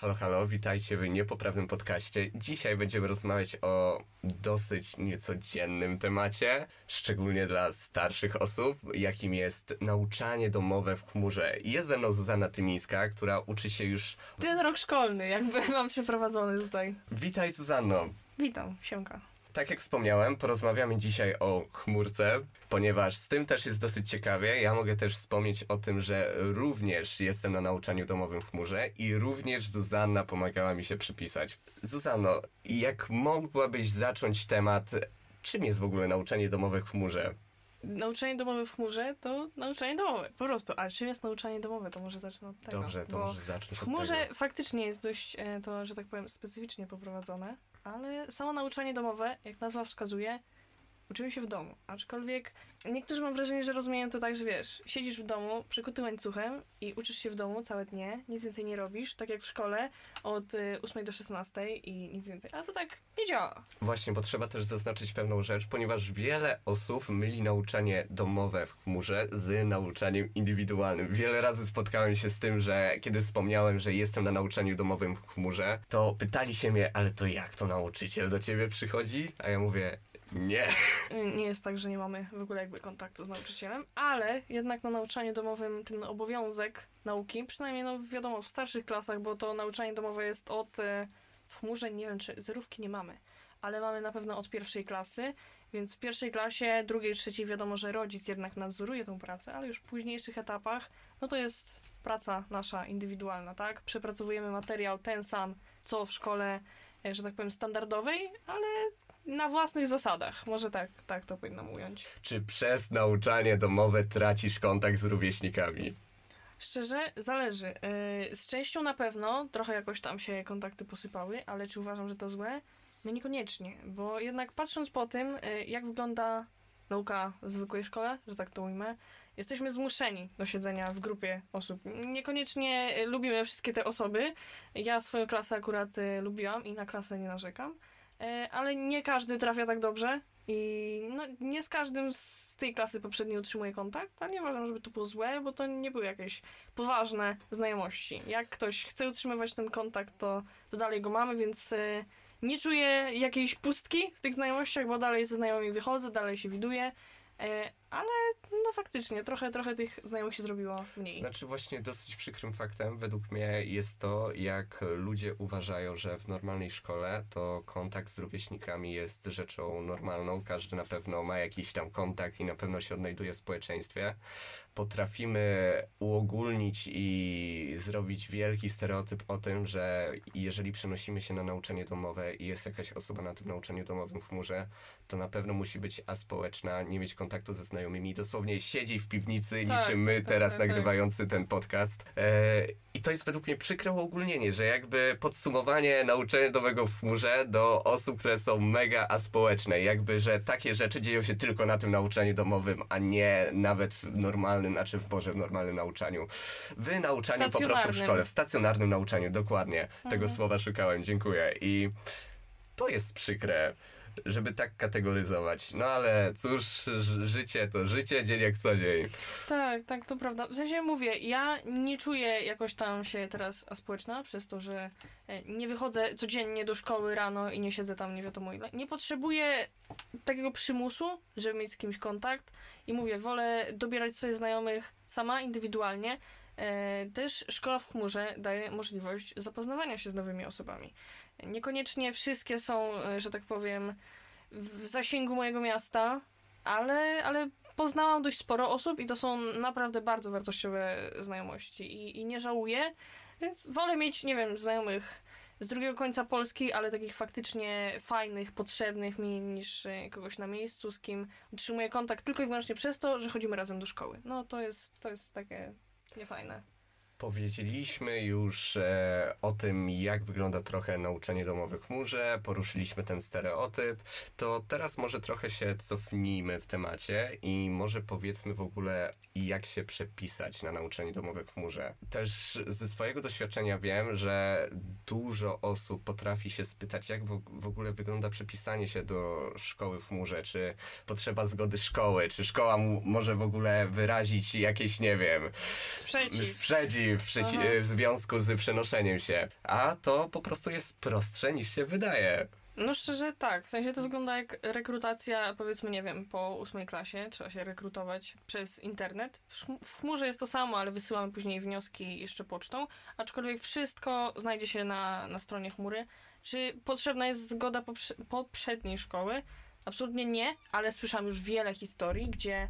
Halo, halo, witajcie w niepoprawnym podcaście. Dzisiaj będziemy rozmawiać o dosyć niecodziennym temacie, szczególnie dla starszych osób, jakim jest nauczanie domowe w chmurze. Jest ze mną Zuzanna Tymińska, która uczy się już... Ten rok szkolny, jakby mam przeprowadzony tutaj. Witaj Zuzanno. Witam, siemka. Tak jak wspomniałem, porozmawiamy dzisiaj o chmurce, ponieważ z tym też jest dosyć ciekawie. Ja mogę też wspomnieć o tym, że również jestem na nauczaniu domowym w chmurze i również Zuzanna pomagała mi się przypisać. Zuzanno, jak mogłabyś zacząć temat, czym jest w ogóle nauczanie domowe w chmurze? Nauczanie domowe w chmurze to nauczanie domowe, po prostu. A czym jest nauczanie domowe? To może zacznę od tego. Dobrze, to może zacznij W chmurze faktycznie jest dość e, to, że tak powiem, specyficznie poprowadzone, ale samo nauczanie domowe, jak nazwa wskazuje, uczymy się w domu. Aczkolwiek niektórzy mam wrażenie, że rozumieją to tak, że wiesz, siedzisz w domu przykuty łańcuchem i uczysz się w domu całe dnie, nic więcej nie robisz, tak jak w szkole od y, 8 do 16 i nic więcej. Ale to tak nie działa. Właśnie, bo trzeba też zaznaczyć pewną rzecz, ponieważ wiele osób myli nauczanie domowe w chmurze z nauczaniem indywidualnym. Wiele razy spotkałem się z tym, że kiedy wspomniałem, że jestem na nauczaniu domowym w chmurze, to pytali się mnie, ale to jak to nauczyciel do ciebie przychodzi? A ja mówię, nie. Nie jest tak, że nie mamy w ogóle jakby kontaktu z nauczycielem, ale jednak na nauczaniu domowym ten obowiązek nauki, przynajmniej no wiadomo w starszych klasach, bo to nauczanie domowe jest od e, w chmurze, nie wiem czy zerówki nie mamy, ale mamy na pewno od pierwszej klasy, więc w pierwszej klasie, drugiej, trzeciej wiadomo, że rodzic jednak nadzoruje tą pracę, ale już w późniejszych etapach, no to jest praca nasza indywidualna, tak? Przepracowujemy materiał ten sam, co w szkole, e, że tak powiem, standardowej, ale na własnych zasadach. Może tak, tak to powinnam ująć. Czy przez nauczanie domowe tracisz kontakt z rówieśnikami? Szczerze, zależy. Yy, Z częścią na pewno trochę jakoś tam się kontakty posypały, ale czy uważam, że to złe? No niekoniecznie, bo jednak patrząc po tym, yy, jak wygląda nauka w zwykłej szkole, że tak to ujmę, jesteśmy zmuszeni do siedzenia w grupie osób. Niekoniecznie yy, lubimy wszystkie te osoby. Ja swoją klasę akurat lubiłam i na klasę nie narzekam, ale nie każdy trafia tak dobrze. I no, nie z każdym z tej klasy poprzedniej utrzymuję kontakt, ale nie uważam, żeby to było złe, bo to nie były jakieś poważne znajomości. Jak ktoś chce utrzymywać ten kontakt, to, to dalej go mamy, więc y, nie czuję jakiejś pustki w tych znajomościach, bo dalej ze znajomymi wychodzę, dalej się widuję, y, ale no faktycznie trochę, trochę tych znajomych się zrobiło mniej. Znaczy właśnie dosyć przykrym faktem według mnie jest to, jak ludzie uważają, że w normalnej szkole to kontakt z rówieśnikami jest rzeczą normalną. Każdy na pewno ma jakiś tam kontakt i na pewno się odnajduje w społeczeństwie. Potrafimy uogólnić i zrobić wielki stereotyp o tym, że jeżeli przenosimy się na nauczanie domowe i jest jakaś osoba na tym nauczaniu domowym w chmurze, to na pewno musi być aspołeczna, nie mieć kontaktu ze znajomymi. Dosłownie siedzi w piwnicy, Tak, niczym my tak, teraz tak, tak. nagrywający ten podcast. E, I to jest według mnie przykre uogólnienie, że jakby podsumowanie nauczania domowego w chmurze do osób, które są mega aspołeczne. Jakby, że takie rzeczy dzieją się tylko na tym nauczaniu domowym, a nie nawet w normalnym, znaczy w Boże, w normalnym nauczaniu. W nauczaniu po prostu w szkole, w stacjonarnym nauczaniu, dokładnie. Tego Mhm. słowa szukałem, dziękuję. I to jest przykre, żeby tak kategoryzować. No ale cóż, życie to życie, dzień jak co dzień. Tak, tak, to prawda. W sensie mówię, ja nie czuję jakoś tam się teraz aspołeczna przez to, że e, nie wychodzę codziennie do szkoły rano i nie siedzę tam nie wiadomo ile. Nie potrzebuję takiego przymusu, żeby mieć z kimś kontakt i mówię, wolę dobierać sobie znajomych sama, indywidualnie. E, Też szkoła w chmurze daje możliwość zapoznawania się z nowymi osobami. Niekoniecznie wszystkie są, e, że tak powiem, w zasięgu mojego miasta, ale, ale poznałam dość sporo osób i to są naprawdę bardzo wartościowe znajomości i, i nie żałuję, więc wolę mieć, nie wiem, znajomych z drugiego końca Polski, ale takich faktycznie fajnych, potrzebnych mi niż e, kogoś na miejscu, z kim utrzymuję kontakt tylko i wyłącznie przez to, że chodzimy razem do szkoły. No to jest, to jest takie niefajne. Powiedzieliśmy już e, o tym, jak wygląda trochę nauczanie domowe w chmurze, poruszyliśmy ten stereotyp, to teraz może trochę się cofnijmy w temacie i może powiedzmy w ogóle, jak się przepisać na nauczanie domowe w chmurze. Też ze swojego doświadczenia wiem, że dużo osób potrafi się spytać, jak w, w ogóle wygląda przepisanie się do szkoły w chmurze, czy potrzeba zgody szkoły, czy szkoła może w ogóle wyrazić jakieś, nie wiem, Sprzeciw. sprzeciw, w, w związku z przenoszeniem się. A to po prostu jest prostsze niż się wydaje. No szczerze tak, w sensie to wygląda jak rekrutacja, powiedzmy, nie wiem, po ósmej klasie trzeba się rekrutować przez internet. W, chmurze jest to samo, ale wysyłamy później wnioski jeszcze pocztą, aczkolwiek wszystko znajdzie się na, na stronie chmury. Czy potrzebna jest zgoda poprze- poprzedniej szkoły? Absolutnie nie, ale słyszałam już wiele historii, gdzie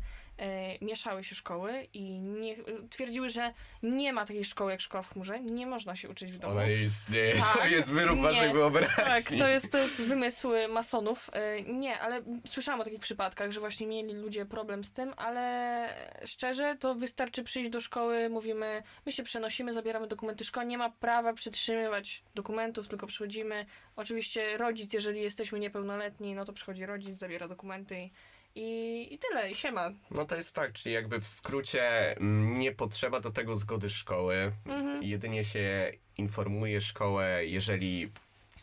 mieszały się szkoły i nie, twierdziły, że nie ma takiej szkoły jak szkoła w chmurze, nie można się uczyć w domu. Ona nie istnieje, to Tak, jest wyrób nie. waszej wyobraźni. Tak, to jest, to jest wymysł masonów. E, Nie, ale słyszałam o takich przypadkach, że właśnie mieli ludzie problem z tym, ale szczerze to wystarczy przyjść do szkoły, mówimy, my się przenosimy, zabieramy dokumenty szkoły, nie ma prawa przytrzymywać dokumentów, tylko przychodzimy. Oczywiście rodzic, jeżeli jesteśmy niepełnoletni, no to przychodzi rodzic, zabiera dokumenty i, i, i tyle, i siema. No to jest fakt, czyli jakby w skrócie mm, nie potrzeba do tego zgody szkoły. Mhm. Jedynie się informuje szkołę, jeżeli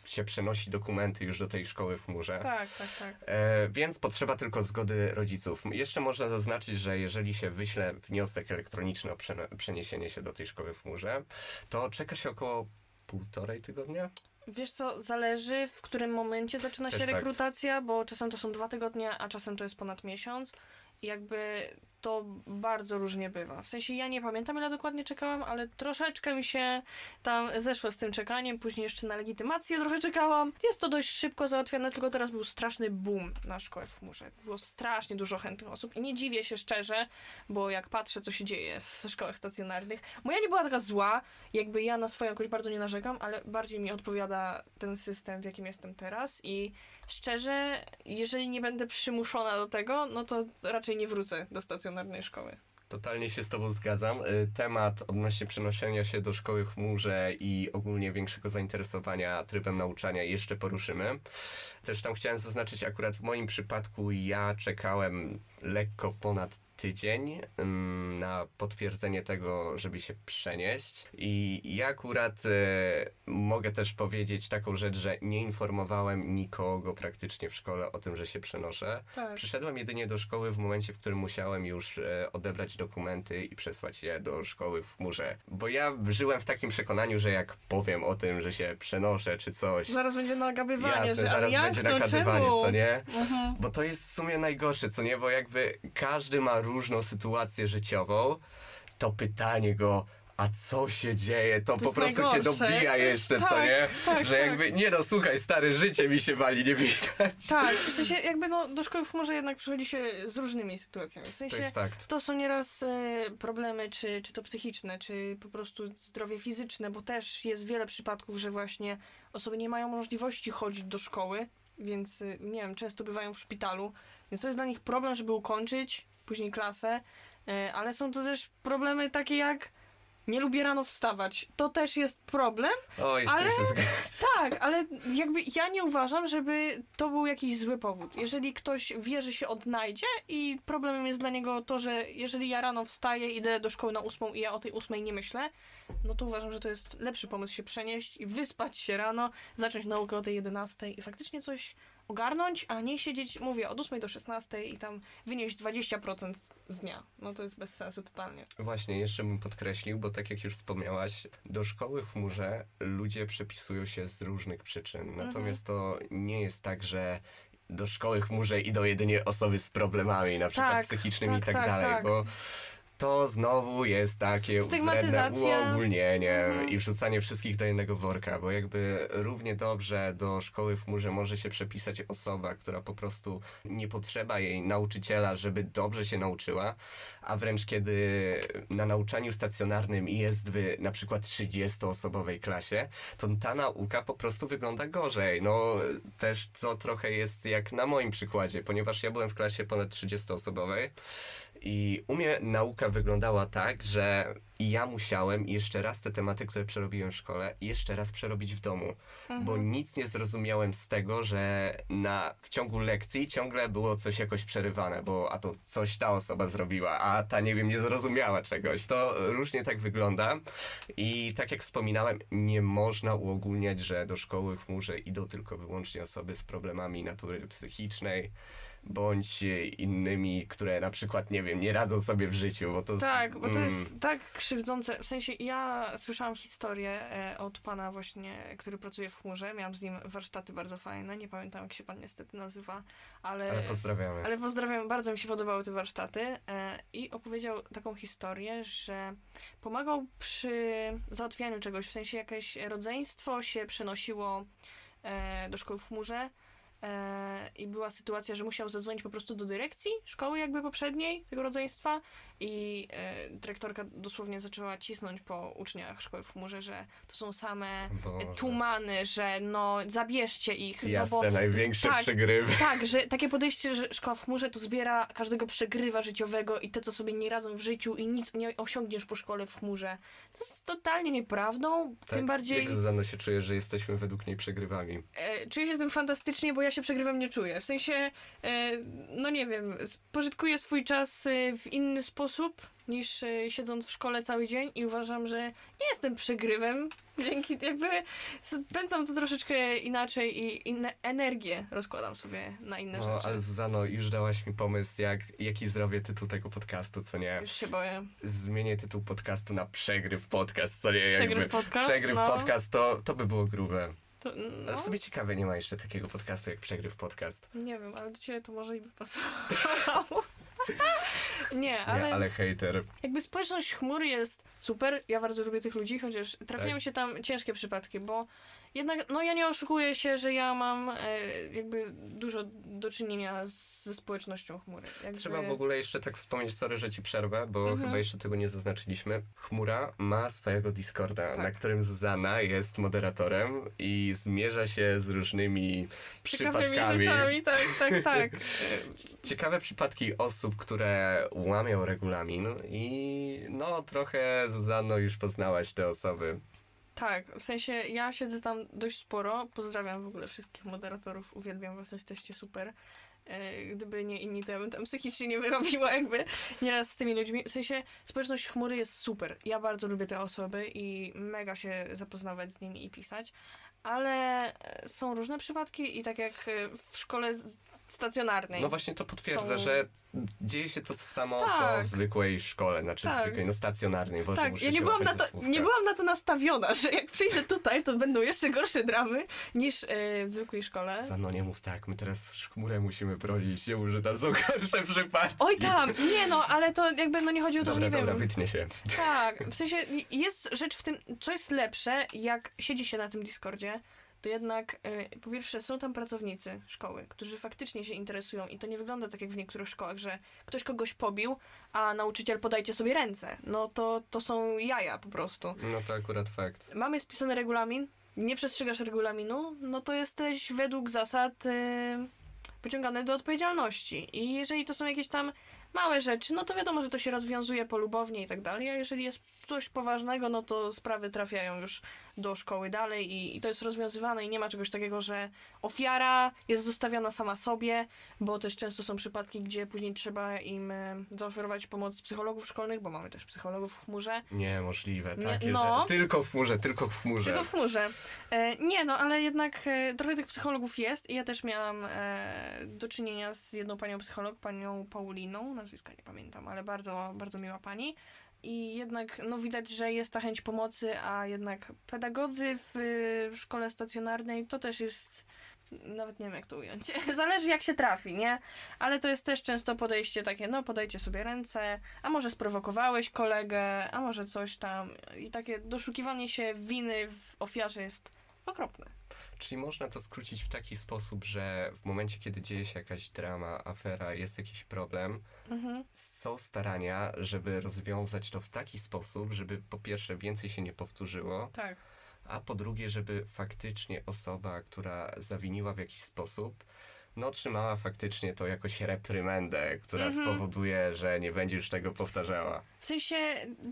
się przenosi dokumenty już do tej szkoły w chmurze. Tak, tak, tak. E, więc potrzeba tylko zgody rodziców. Jeszcze można zaznaczyć, że jeżeli się wyśle wniosek elektroniczny o przeniesienie się do tej szkoły w chmurze, to czeka się około półtorej tygodnia. Wiesz co, zależy w którym momencie zaczyna Też się fakt. rekrutacja, bo czasem to są dwa tygodnie, a czasem to jest ponad miesiąc. I jakby to bardzo różnie bywa. W sensie ja nie pamiętam ile dokładnie czekałam, ale troszeczkę mi się tam zeszło z tym czekaniem. Później jeszcze na legitymację trochę czekałam. Jest to dość szybko załatwione, tylko teraz był straszny boom na szkołę w chmurze. Było strasznie dużo chętnych osób i nie dziwię się szczerze, bo jak patrzę co się dzieje w szkołach stacjonarnych, moja nie była taka zła, jakby ja na swoją jakoś bardzo nie narzekam, ale bardziej mi odpowiada ten system, w jakim jestem teraz i szczerze, jeżeli nie będę przymuszona do tego, no to raczej nie wrócę do stacjonarnej szkoły. Totalnie się z Tobą zgadzam. Y, Temat odnośnie przenoszenia się do szkoły w chmurze i ogólnie większego zainteresowania trybem nauczania jeszcze poruszymy. Też tam chciałem zaznaczyć, akurat w moim przypadku ja czekałem lekko ponad tydzień ym, na potwierdzenie tego, żeby się przenieść. I ja akurat e, mogę też powiedzieć taką rzecz, że nie informowałem nikogo praktycznie w szkole o tym, że się przenoszę. Tak. Przyszedłem jedynie do szkoły w momencie, w którym musiałem już e, odebrać dokumenty i przesłać je do szkoły w chmurze. Bo ja żyłem w takim przekonaniu, że jak powiem o tym, że się przenoszę czy coś, Zaraz będzie nagabywanie, jasne, że zaraz jak będzie to, nakazywanie, czemu? co nie? Mhm. Bo to jest w sumie najgorsze, co nie? Bo jakby każdy ma różną sytuację życiową, to pytanie go, a co się dzieje, to, po jest prostu się najgorsze. dobija To jest- jeszcze, co tak, nie? tak, że tak. jakby, nie no, słuchaj, stary, życie mi się wali, nie widać. Tak, w sensie jakby no, do szkoły w chmurze jednak przychodzi się z różnymi sytuacjami. W To sensie jest fakt. to są nieraz e, problemy, czy, czy to psychiczne, czy po prostu zdrowie fizyczne, bo też jest wiele przypadków, że właśnie osoby nie mają możliwości chodzić do szkoły, więc e, nie wiem, często bywają w szpitalu, więc to jest dla nich problem, żeby ukończyć później klasę, e, ale są to też problemy takie jak nie lubię rano wstawać. To też jest problem, Oj, Ale- tak, ale jakby ja nie uważam, żeby to był jakiś zły powód. Jeżeli ktoś wie, że się odnajdzie i problemem jest dla niego to, że jeżeli ja rano wstaję, idę do szkoły na ósmą i ja o tej ósmej nie myślę, no to uważam, że to jest lepszy pomysł się przenieść i wyspać się rano, zacząć naukę o tej 11 i faktycznie coś ogarnąć, a nie siedzieć, mówię, od 8 do 16 i tam wynieść 20% z dnia. No to jest bez sensu totalnie. Właśnie, jeszcze bym podkreślił, bo tak jak już wspomniałaś, do szkoły w chmurze ludzie przepisują się z różnych przyczyn. Mhm. Natomiast to nie jest tak, że do szkoły w chmurze idą jedynie osoby z problemami, na przykład Tak, psychicznymi i tak, tak, tak, dalej, tak. bo to znowu jest takie wredne uogólnienie Mhm. i wrzucanie wszystkich do jednego worka, bo jakby równie dobrze do szkoły w chmurze może się przepisać osoba, która po prostu nie potrzeba jej nauczyciela, żeby dobrze się nauczyła, a wręcz kiedy na nauczaniu stacjonarnym jest w na przykład 30-osobowej klasie, to ta nauka po prostu wygląda gorzej. No też to trochę jest jak na moim przykładzie, ponieważ ja byłem w klasie ponad 30-osobowej i u mnie nauka wyglądała tak, że ja musiałem jeszcze raz te tematy, które przerobiłem w szkole, jeszcze raz przerobić w domu, bo nic nie zrozumiałem z tego, że na, w ciągu lekcji ciągle było coś jakoś przerywane, bo a to coś ta osoba zrobiła, a ta nie wiem, nie zrozumiała czegoś. To różnie tak wygląda. I tak jak wspominałem, nie można uogólniać, że do szkoły w chmurze idą tylko wyłącznie osoby z problemami natury psychicznej, bądź innymi, które na przykład, nie wiem, nie radzą sobie w życiu, bo to... Tak, bo to mm, jest tak krzywdzące. W sensie ja słyszałam historię e, od pana właśnie, który pracuje w chmurze. Miałam z nim warsztaty bardzo fajne. Nie pamiętam, jak się pan niestety nazywa, ale... Ale pozdrawiamy. Ale pozdrawiam, bardzo mi się podobały te warsztaty e, i opowiedział taką historię, że pomagał przy załatwianiu czegoś, w sensie jakieś rodzeństwo się przenosiło e, do szkoły w chmurze i była sytuacja, że musiał zadzwonić po prostu do dyrekcji szkoły jakby poprzedniej tego rodzeństwa i e, dyrektorka dosłownie zaczęła cisnąć po uczniach szkoły w chmurze, że to są same Boże. tumany, że no zabierzcie ich. Jasne, no bo, największe tak, przegrywy. tak, że takie podejście, że szkoła w chmurze to zbiera każdego przegrywa życiowego i te, co sobie nie radzą w życiu i nic nie osiągniesz po szkole w chmurze. To jest totalnie nieprawdą. Tak, Tym bardziej Jak Zuzanno się czuje, że jesteśmy według niej przegrywami. e, czuję się z tym fantastycznie, bo ja się przegrywem nie czuję. W sensie, e, no nie wiem, spożytkuję swój czas e, w inny sposób niż e, siedząc w szkole cały dzień i uważam, że nie jestem przegrywem. Dzięki jakby spędzam to troszeczkę inaczej i inne energię rozkładam sobie na inne No, rzeczy. ale Zuzano, już dałaś mi pomysł, jak, jaki zrobię tytuł tego podcastu, co nie? Już się boję. Zmienię tytuł podcastu na Przegryw Podcast, co nie? Przegryw jakby, podcast, Przegryw no. Podcast, to, to by było grube. To, Ale no, w sobie ciekawe, nie ma jeszcze takiego podcastu jak Przegryw Podcast. nie wiem, ale do ciebie to może i by pasowało. Nie, ale, Nie, ale hejter. jakby społeczność chmury jest super. Ja bardzo lubię tych ludzi, chociaż trafiają Tak. się tam ciężkie przypadki, bo jednak, no ja nie oszukuję się, że ja mam e, jakby dużo do czynienia z, ze społecznością chmury. Jakby... Trzeba w ogóle jeszcze tak wspomnieć, sorry, że ci przerwę, bo Mhm. chyba jeszcze tego nie zaznaczyliśmy. Chmura ma swojego Discorda, Tak. na którym Zuzana jest moderatorem i zmierza się z różnymi Ciekawymi przypadkami. rzeczami, tak, tak, tak. Ciekawe przypadki osób, które łamią regulamin i no trochę Zuzanno już poznałaś te osoby. Tak, w sensie ja siedzę tam dość sporo. Pozdrawiam w ogóle wszystkich moderatorów, uwielbiam was, jesteście super. E, Gdyby nie inni, to ja bym tam psychicznie nie wyrobiła jakby nieraz z tymi ludźmi. W sensie społeczność chmury jest super. Ja bardzo lubię te osoby i mega się zapoznawać z nimi i pisać. Ale e, są różne przypadki i tak jak e, w szkole stacjonarnej. No właśnie to potwierdza, Są- że dzieje się to samo, co Tak. w zwykłej szkole, znaczy Tak. zwykłej, no stacjonarnej. Boże, tak, ja nie byłam, na za to, nie byłam na to nastawiona, że jak przyjdę tutaj, to będą jeszcze gorsze dramy niż e, w zwykłej szkole. Zano, nie mów tak, my teraz chmurę musimy bronić, nie mów, że tam są gorsze przypadki. Oj tam, nie no, ale to jakby no nie chodzi o to, Dobra, że nie dobra, wiem. wytnie się. Tak, w sensie jest rzecz w tym, co jest lepsze, jak siedzi się na tym Discordzie, to jednak y, po pierwsze są tam pracownicy szkoły, którzy faktycznie się interesują i to nie wygląda tak jak w niektórych szkołach, że ktoś kogoś pobił, a nauczyciel podajcie sobie ręce. No to, to są jaja po prostu. No to akurat fakt. Mamy spisany regulamin, nie przestrzegasz regulaminu, no to jesteś według zasad y, pociągany do odpowiedzialności. I jeżeli to są jakieś tam małe rzeczy, no to wiadomo, że to się rozwiązuje polubownie i tak dalej, a jeżeli jest coś poważnego, no to sprawy trafiają już do szkoły dalej i, i to jest rozwiązywane i nie ma czegoś takiego, że ofiara jest zostawiona sama sobie, bo też często są przypadki, gdzie później trzeba im e, zaoferować pomoc psychologów szkolnych, bo mamy też psychologów w chmurze, Niemożliwe, Nie, takie, no. że tylko w chmurze, tylko w chmurze. tylko w chmurze. E, nie, no, ale jednak e, trochę tych psychologów jest i ja też miałam e, do czynienia z jedną panią psycholog, panią Pauliną, nazwiska nie pamiętam, ale bardzo, bardzo miła pani. I jednak, no widać, że jest ta chęć pomocy, a jednak pedagodzy w, w szkole stacjonarnej to też jest, nawet nie wiem jak to ująć, zależy jak się trafi, nie? Ale to jest też często podejście takie, no podajcie sobie ręce, a może sprowokowałeś kolegę, a może coś tam. I takie doszukiwanie się winy w ofiarze jest okropne. Czyli można to skrócić w taki sposób, że w momencie, kiedy dzieje się jakaś drama, afera, jest jakiś problem, Mhm. są starania, żeby rozwiązać to w taki sposób, żeby po pierwsze więcej się nie powtórzyło, Tak. a po drugie, żeby faktycznie osoba, która zawiniła w jakiś sposób, no otrzymała faktycznie to jakoś reprymendę, która Mhm. spowoduje, że nie będzie już tego powtarzała. W sensie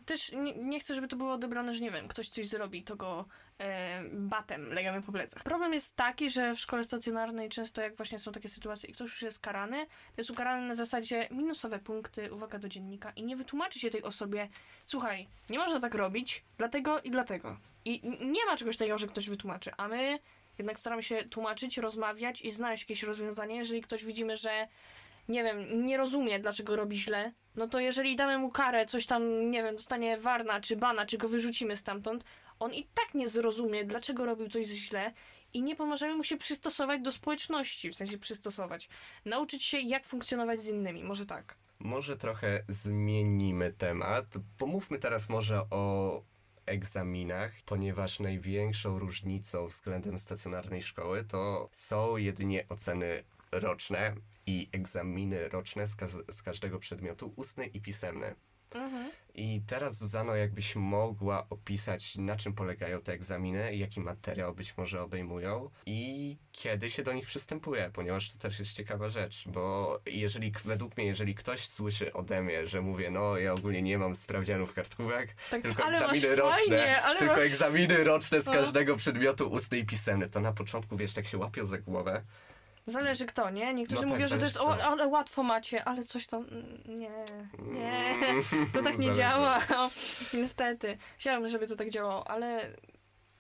też nie, nie chcę, żeby to było odebrane, że nie wiem, ktoś coś zrobi, to go e, batem legamy po plecach. Problem jest taki, że w szkole stacjonarnej często jak właśnie są takie sytuacje i ktoś już jest karany, to jest ukarany na zasadzie minusowe punkty, uwaga do dziennika i nie wytłumaczy się tej osobie, słuchaj, nie można tak robić, dlatego i dlatego. I nie ma czegoś takiego, że ktoś wytłumaczy, a my jednak staramy się tłumaczyć, rozmawiać i znaleźć jakieś rozwiązanie, jeżeli ktoś widzimy, że nie wiem, nie rozumie, dlaczego robi źle, no to jeżeli damy mu karę, coś tam, nie wiem, dostanie warna, czy bana, czy go wyrzucimy stamtąd, on i tak nie zrozumie, dlaczego robił coś źle i nie pomożemy mu się przystosować do społeczności, w sensie przystosować. Nauczyć się, jak funkcjonować z innymi, może tak. Może trochę zmienimy temat. Pomówmy teraz może o egzaminach, ponieważ największą różnicą względem stacjonarnej szkoły to są jedynie oceny roczne i egzaminy roczne z, ka- z każdego przedmiotu, ustny i pisemny. Mhm. I teraz Zuzano, jakbyś mogła opisać, na czym polegają te egzaminy, jaki materiał być może obejmują i kiedy się do nich przystępuje, ponieważ to też jest ciekawa rzecz, bo jeżeli, według mnie, jeżeli ktoś słyszy ode mnie, że mówię, no ja ogólnie nie mam sprawdzianów kartkówek, Tak, tylko egzaminy roczne, fajnie, tylko masz... egzaminy roczne z No. każdego przedmiotu ustny i pisemny, to na początku, wiesz, tak się łapią za głowę, Zależy kto, nie? Niektórzy No tak, mówią, że to jest, o, ale łatwo macie, ale coś tam, mm, nie, nie, Mm, to tak nie działa, niestety. Chciałabym, żeby to tak działało, ale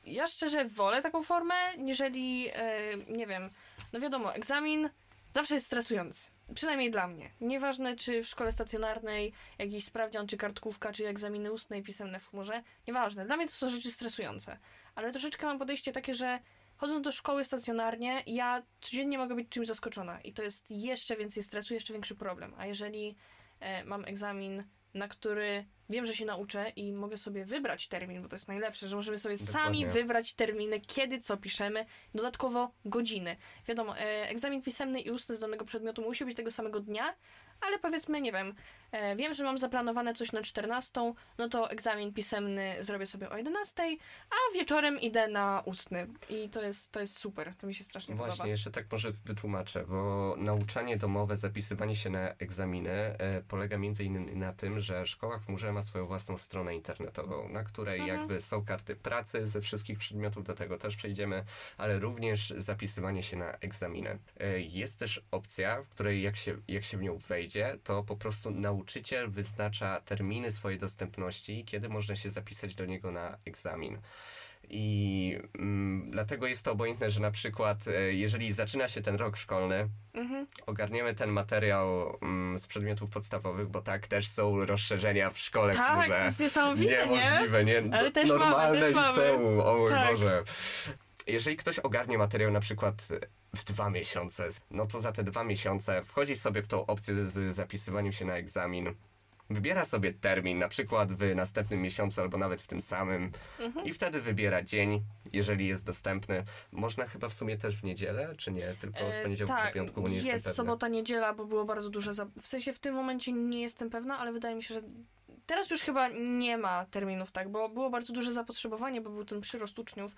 ja szczerze wolę taką formę, niżeli, e, nie wiem, no wiadomo, egzamin zawsze jest stresujący. Przynajmniej dla mnie. Nieważne, czy w szkole stacjonarnej jakiś sprawdzian, czy kartkówka, czy egzaminy ustne i pisemne w chmurze. Nieważne. Dla mnie to są rzeczy stresujące. Ale troszeczkę mam podejście takie, że chodząc do szkoły stacjonarnie, ja codziennie mogę być czymś zaskoczona. I to jest jeszcze więcej stresu, jeszcze większy problem. A jeżeli e, mam egzamin, na który wiem, że się nauczę i mogę sobie wybrać termin, bo to jest najlepsze, że możemy sobie sami Dokładnie. wybrać terminy, kiedy co piszemy, dodatkowo godziny. Wiadomo, e, egzamin pisemny i ustny z danego przedmiotu musi być tego samego dnia, ale powiedzmy, nie wiem, e, wiem, że mam zaplanowane coś na 14, no to egzamin pisemny zrobię sobie o 11, a wieczorem idę na ustny. I to jest, to jest super, to mi się strasznie Właśnie, podoba. jeszcze tak może wytłumaczę, bo nauczanie domowe, zapisywanie się na egzaminy e, polega między innymi na tym, że szkoła w chmurze ma swoją własną stronę internetową, na której Mhm. jakby są karty pracy ze wszystkich przedmiotów, do tego też przejdziemy, ale również zapisywanie się na egzaminy. E, jest też opcja, w której jak się, jak się w nią wejdzie, to po prostu nauczyciel wyznacza terminy swojej dostępności, kiedy można się zapisać do niego na egzamin. I mm, dlatego jest to obojętne, że na przykład, e, jeżeli zaczyna się ten rok szkolny, Mhm. ogarniemy ten materiał mm, z przedmiotów podstawowych, bo tak, też są rozszerzenia w szkole Tak, to chmurze. jest niesamowite, nie? Niemożliwe, nie? Ale też mamy, Normalne też mamy. liceum, o mój Tak. Boże. Jeżeli ktoś ogarnie materiał na przykład w dwa miesiące, no to za te dwa miesiące wchodzi sobie w tą opcję z zapisywaniem się na egzamin, wybiera sobie termin, na przykład w następnym miesiącu albo nawet w tym samym Mhm. i wtedy wybiera dzień, jeżeli jest dostępny. Można chyba w sumie też w niedzielę, czy nie? Tylko od E, poniedziałku do piątku, bo nie jest jestem pewny. sobota, niedziela, bo było bardzo duże. Za... W sensie w tym momencie nie jestem pewna, ale wydaje mi się, że teraz już chyba nie ma terminów, tak, bo było bardzo duże zapotrzebowanie, bo był ten przyrost uczniów e,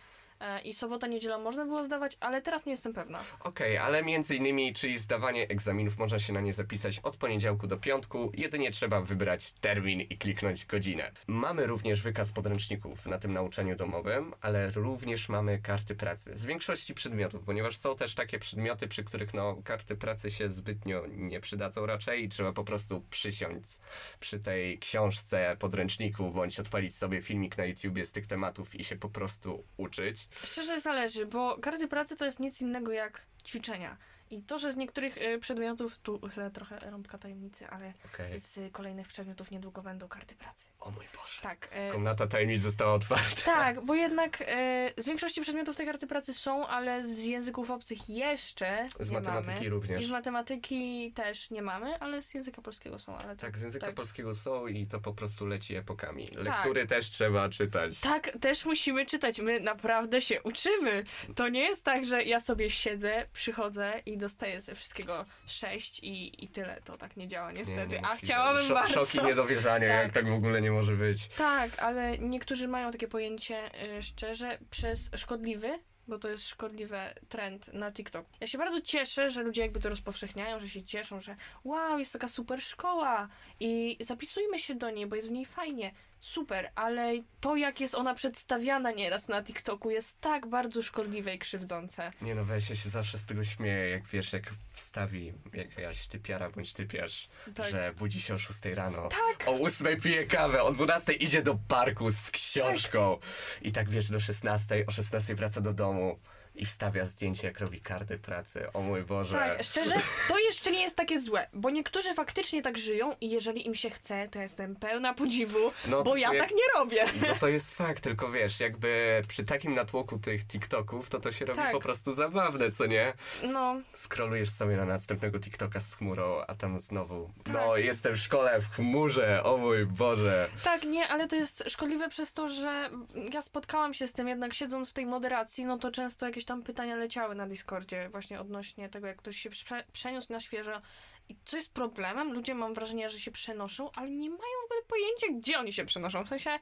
i sobota, niedziela można było zdawać, ale teraz nie jestem pewna. Okej, ale między innymi, czyli zdawanie egzaminów, można się na nie zapisać od poniedziałku do piątku, jedynie trzeba wybrać termin i kliknąć godzinę. Mamy również wykaz podręczników na tym nauczaniu domowym, ale również mamy karty pracy z większości przedmiotów, ponieważ są też takie przedmioty, przy których no, karty pracy się zbytnio nie przydadzą raczej i trzeba po prostu przysiąść przy tej książce, podręczniku, bądź odpalić sobie filmik na YouTubie z tych tematów i się po prostu uczyć. Szczerze zależy, bo karty pracy to jest nic innego jak ćwiczenia. I to, że z niektórych e, przedmiotów, tu trochę rąbka tajemnicy, ale Okej. z kolejnych przedmiotów niedługo będą karty pracy. O mój Boże. Tak. e, Komnata tajemnic została otwarta. Tak, bo jednak e, z większości przedmiotów te karty pracy są, ale z języków obcych jeszcze Z nie matematyki mamy. I również. z matematyki też nie mamy, ale z języka polskiego są, ale tak. Tak, z języka tak. polskiego są i to po prostu leci epokami. Lektury też trzeba czytać. Tak, też musimy czytać. My naprawdę się uczymy. To nie jest tak, że ja sobie siedzę, przychodzę i dostaję ze wszystkiego sześć i, i tyle. To tak nie działa niestety. Nie, A niemożliwe. chciałabym Szo- bardzo. Szok i niedowierzanie, Tak. jak tak w ogóle nie może być. Tak, ale niektórzy mają takie pojęcie y, szczerze przez szkodliwy, bo to jest szkodliwy trend na TikTok. Ja się bardzo cieszę, że ludzie jakby to rozpowszechniają, że się cieszą, że wow, jest taka super szkoła i zapisujmy się do niej, bo jest w niej fajnie. Super, ale to jak jest ona przedstawiana nieraz na TikToku jest tak bardzo szkodliwe i krzywdzące. Nie no, weź, ja się zawsze z tego śmieję, jak wiesz, jak wstawi jakaś typiara bądź typiarz, Tak. że budzi się o 6 rano. Tak. O 8 pije kawę, o 12 idzie do parku z książką. I tak wiesz, do 16, o 16 wraca do domu. I wstawia zdjęcie, jak robi karty pracy. O mój Boże. Tak, szczerze, to jeszcze nie jest takie złe, bo niektórzy faktycznie tak żyją i jeżeli im się chce, to jestem pełna podziwu, No, bo ja tak nie robię. No to jest fakt, tylko wiesz, jakby przy takim natłoku tych TikToków, to to się robi Tak. po prostu zabawne, co nie? No, Scrollujesz sobie na następnego TikToka z chmurą, a tam znowu, Tak. no jestem w szkole w chmurze, o mój Boże. tak, nie, ale to jest szkodliwe przez to, że ja spotkałam się z tym jednak siedząc w tej moderacji, no to często jakieś tam pytania leciały na Discordzie właśnie odnośnie tego, jak ktoś się prze przeniósł na świeżo. I co jest problemem? Ludzie mam wrażenie, że się przenoszą, ale nie mają w ogóle pojęcia, gdzie oni się przenoszą. W sensie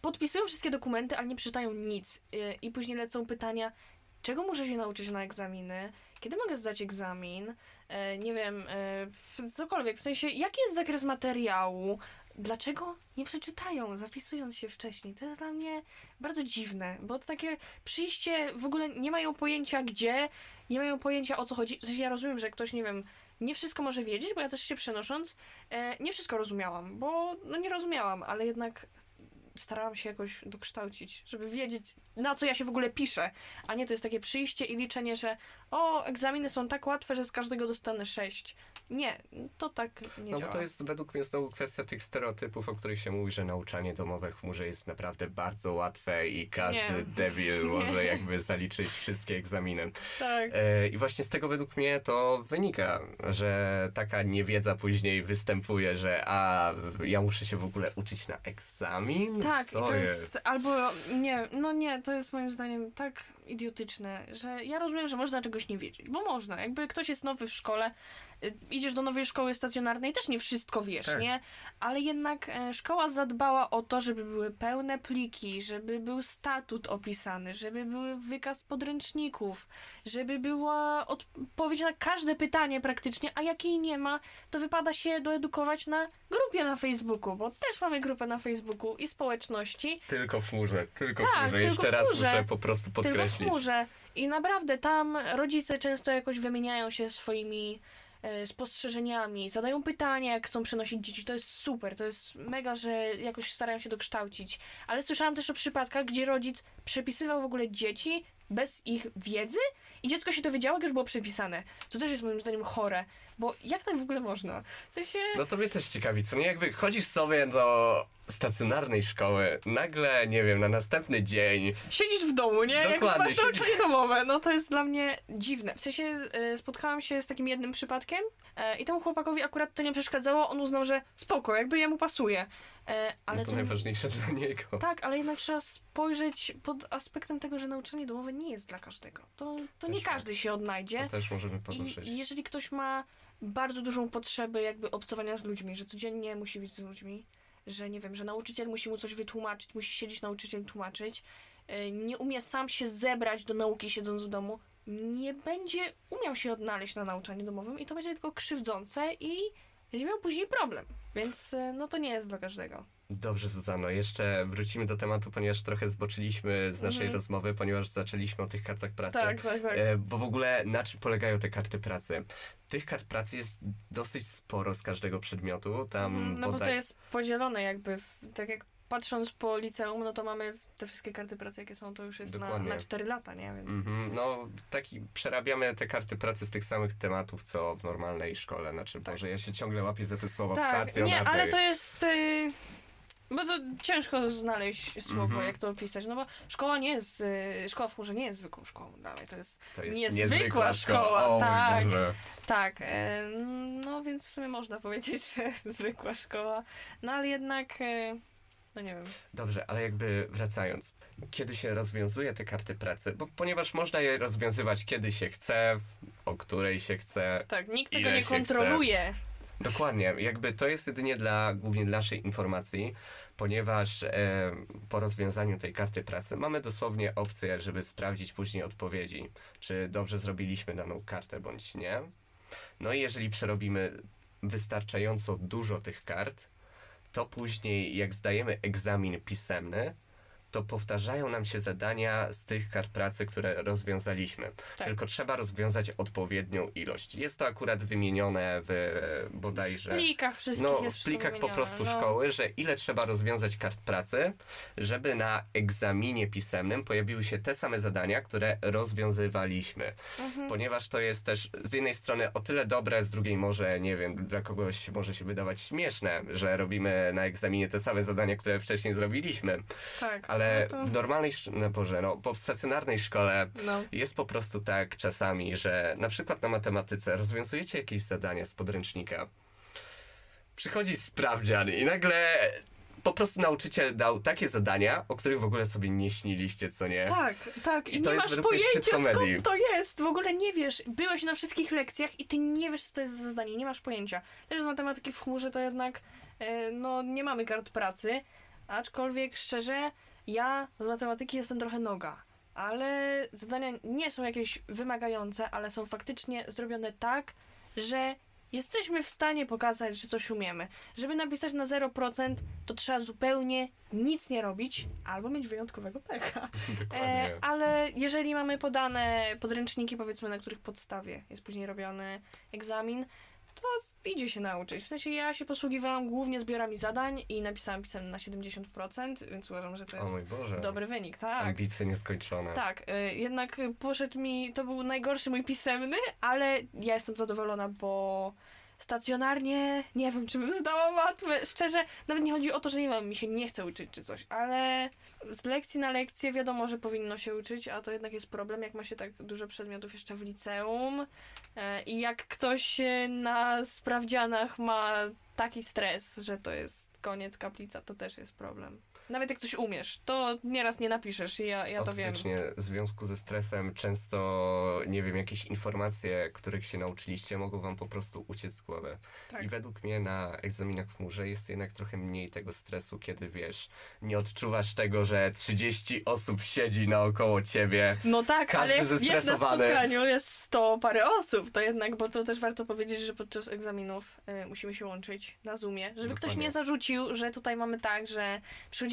podpisują wszystkie dokumenty, ale nie przeczytają nic. Yy, I później lecą pytania, czego muszę się nauczyć na egzaminy, kiedy mogę zdać egzamin, e, nie wiem, e, cokolwiek. W sensie, jaki jest zakres materiału, dlaczego nie przeczytają, zapisując się wcześniej. To jest dla mnie bardzo dziwne, bo to takie przyjście, w ogóle nie mają pojęcia gdzie, nie mają pojęcia o co chodzi. W sensie, ja rozumiem, że ktoś, nie wiem, nie wszystko może wiedzieć, bo ja też się przenosząc, e, nie wszystko rozumiałam, bo no nie rozumiałam, ale jednak starałam się jakoś dokształcić, żeby wiedzieć, na co ja się w ogóle piszę, a nie to jest takie przyjście i liczenie, że o, egzaminy są tak łatwe, że z każdego dostanę sześć. Nie, to tak nie No działa. bo to jest według mnie znowu kwestia tych stereotypów, o których się mówi, że nauczanie domowe w chmurze jest naprawdę bardzo łatwe i każdy Nie. debil może jakby zaliczyć wszystkie egzaminy. Tak. E, I właśnie z tego według mnie to wynika, że taka niewiedza później występuje, że a ja muszę się w ogóle uczyć na egzamin? Tak, Co i to jest, albo nie, no nie, to jest moim zdaniem tak idiotyczne, że ja rozumiem, że można czegoś nie wiedzieć, bo można. Jakby ktoś jest nowy w szkole, idziesz do nowej szkoły stacjonarnej, też nie wszystko wiesz, Tak. nie? Ale jednak e, szkoła zadbała o to, żeby były pełne pliki, żeby był statut opisany, żeby był wykaz podręczników, żeby była odpowiedź na każde pytanie praktycznie, a jak jej nie ma, to wypada się doedukować na grupie na Facebooku, bo też mamy grupę na Facebooku i społeczności, Tylko w chmurze, tylko Tak, w chmurze. tylko Jeszcze w raz chmurze. muszę po prostu tylko w podkreślić. chmurze. I naprawdę tam rodzice często jakoś wymieniają się swoimi spostrzeżeniami, zadają pytania, jak chcą przenosić dzieci. To jest super, to jest mega, że jakoś starają się dokształcić. Ale słyszałam też o przypadkach, gdzie rodzic przepisywał w ogóle dzieci bez ich wiedzy i dziecko się dowiedziało, jak już było przepisane. To też jest moim zdaniem chore, bo jak tak w ogóle można? W sensie... No to mnie też ciekawi, co nie? Jakby chodzisz sobie do stacjonarnej szkoły, nagle, nie wiem, na następny dzień, siedzisz w domu, nie? Jak Dokładnie, masz nauczanie domowe, no to jest dla mnie dziwne. W sensie e, spotkałam się z takim jednym przypadkiem e, i temu chłopakowi akurat to nie przeszkadzało, on uznał, że spoko, jakby jemu pasuje. E, ale no to to- najważniejsze dla niego. Tak, ale jednak trzeba spojrzeć pod aspektem tego, że nauczanie domowe nie jest dla każdego. To, to Też nie każdy się odnajdzie. To też możemy I, poruszyć. I jeżeli ktoś ma bardzo dużą potrzebę jakby obcowania z ludźmi, że codziennie musi być z ludźmi, że nie wiem, że nauczyciel musi mu coś wytłumaczyć, musi siedzieć nauczyciel tłumaczyć, y, nie umie sam się zebrać do nauki siedząc w domu, nie będzie umiał się odnaleźć na nauczaniu domowym i to będzie tylko krzywdzące i będzie miał później problem. Więc y, no to nie jest dla każdego. Dobrze, Zuzano, jeszcze wrócimy do tematu, ponieważ trochę zboczyliśmy z naszej Mhm. rozmowy, ponieważ zaczęliśmy o tych kartach pracy. tak, tak. E, bo w ogóle na czym polegają te karty pracy? Tych kart pracy jest dosyć sporo z każdego przedmiotu. Tam Mhm, No bo to jest podzielone jakby, w, tak jak patrząc po liceum, no to mamy te wszystkie karty pracy, jakie są, to już jest na, Dokładnie. na 4 lata, nie? Więc... Mhm, no, taki, przerabiamy te karty pracy z tych samych tematów, co w normalnej szkole. Znaczy, Tak. Boże, ja się ciągle łapię za te słowa Tak, stacjonarnej. nie, ale to jest... Y... Bo to ciężko znaleźć słowo, Mhm. jak to opisać, no bo szkoła nie jest, y... szkoła w chmurze nie jest zwykłą szkołą dalej, to jest, To jest niezwykła niezwykła szkoła, O mój tak. Tak, y... no więc w sumie można powiedzieć, że zwykła szkoła, no ale jednak, y... no nie wiem. Dobrze, ale jakby wracając, kiedy się rozwiązuje te karty pracy, bo ponieważ można je rozwiązywać kiedy się chce, o której się chce, Tak, nikt tego nie kontroluje. Dokładnie, jakby to jest jedynie dla głównie dla naszej informacji, ponieważ e, po rozwiązaniu tej karty pracy mamy dosłownie opcję, żeby sprawdzić później odpowiedzi, czy dobrze zrobiliśmy daną kartę bądź nie. No i jeżeli przerobimy wystarczająco dużo tych kart, to później jak zdajemy egzamin pisemny, to powtarzają nam się zadania z tych kart pracy, które rozwiązaliśmy. Tak. Tylko trzeba rozwiązać odpowiednią ilość. Jest to akurat wymienione w e, bodajże... W plikach wszystkich No, w plikach po prostu no. szkoły, że ile trzeba rozwiązać kart pracy, żeby na egzaminie pisemnym pojawiły się te same zadania, które rozwiązywaliśmy. Mhm. Ponieważ to jest też z jednej strony o tyle dobre, z drugiej może, nie wiem, dla kogoś może się wydawać śmieszne, że robimy na egzaminie te same zadania, które wcześniej zrobiliśmy. Tak. Ale no to, w normalnej, no Boże, no, bo w stacjonarnej szkole no. jest po prostu tak czasami, że na przykład na matematyce rozwiązujecie jakieś zadania z podręcznika. Przychodzi sprawdzian i nagle po prostu nauczyciel dał takie zadania, o których w ogóle sobie nie śniliście, co nie? Tak, tak. I I, nie masz pojęcia skąd to jest. W ogóle nie wiesz. Byłeś na wszystkich lekcjach i ty nie wiesz, co to jest za zadanie. Nie masz pojęcia. Też z matematyki w chmurze to jednak e, no nie mamy kart pracy. Aczkolwiek szczerze, ja z matematyki jestem trochę noga. Ale zadania nie są jakieś wymagające, ale są faktycznie zrobione tak, że jesteśmy w stanie pokazać, że coś umiemy. Żeby napisać na 0%, to trzeba zupełnie nic nie robić albo mieć wyjątkowego pecha. E, ale jeżeli mamy podane podręczniki, powiedzmy, na których podstawie jest później robiony egzamin, to idzie się nauczyć. W sensie ja się posługiwałam głównie zbiorami zadań i napisałam pisemne na 70%, więc uważam, że to jest dobry wynik, tak. Ambicje nieskończone. Tak, y, jednak poszedł mi, to był najgorszy mój pisemny, ale ja jestem zadowolona, bo stacjonarnie nie wiem, czy bym zdała matmę. Szczerze, nawet nie chodzi o to, że nie wiem, mi się nie chce uczyć czy coś, ale z lekcji na lekcję wiadomo, że powinno się uczyć, a to jednak jest problem, jak ma się tak dużo przedmiotów jeszcze w liceum e, i jak ktoś na sprawdzianach ma taki stres, że to jest koniec kaplica, to też jest problem. Nawet jak coś umiesz, to nieraz nie napiszesz i ja, ja to wiem. W związku ze stresem często, nie wiem, jakieś informacje, których się nauczyliście, mogą wam po prostu uciec z głowy. Tak. I według mnie na egzaminach w chmurze jest jednak trochę mniej tego stresu, kiedy wiesz, nie odczuwasz tego, że 30 osób siedzi naokoło ciebie. No tak, Każdy ale wiesz, na spotkaniu jest 100 parę osób, to jednak, bo to też warto powiedzieć, że podczas egzaminów y, musimy się łączyć na Zoomie, żeby ktoś Dokładnie. nie zarzucił, że tutaj mamy tak, że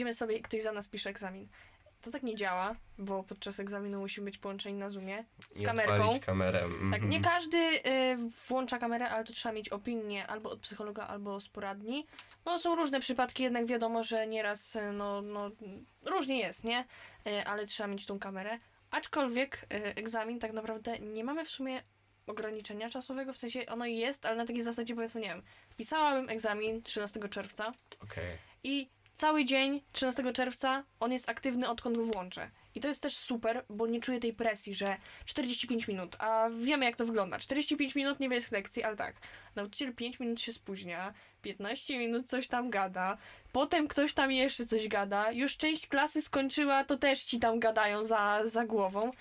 przychodzimy sobie i ktoś za nas pisze egzamin. To tak nie działa, bo podczas egzaminu musimy być połączeni na Zoomie z Nie kamerką. kamerę. Tak, mhm. nie każdy y, włącza kamerę, ale to trzeba mieć opinię albo od psychologa, albo z poradni. No są różne przypadki, jednak wiadomo, że nieraz y, no, no, różnie jest, nie? Y, ale trzeba mieć tą kamerę. Aczkolwiek y, egzamin tak naprawdę nie mamy w sumie ograniczenia czasowego, w sensie ono jest, ale na takiej zasadzie powiedzmy, nie wiem, pisałabym egzamin 13 czerwca Okej. i cały dzień 13 czerwca on jest aktywny odkąd go włączę. I to jest też super, bo nie czuję tej presji, że 45 minut, a wiemy jak to wygląda. 45 minut nie jest lekcji, ale tak. Nauczyciel 5 minut się spóźnia, 15 minut coś tam gada, potem ktoś tam jeszcze coś gada, już część klasy skończyła, to też ci tam gadają za, za głową.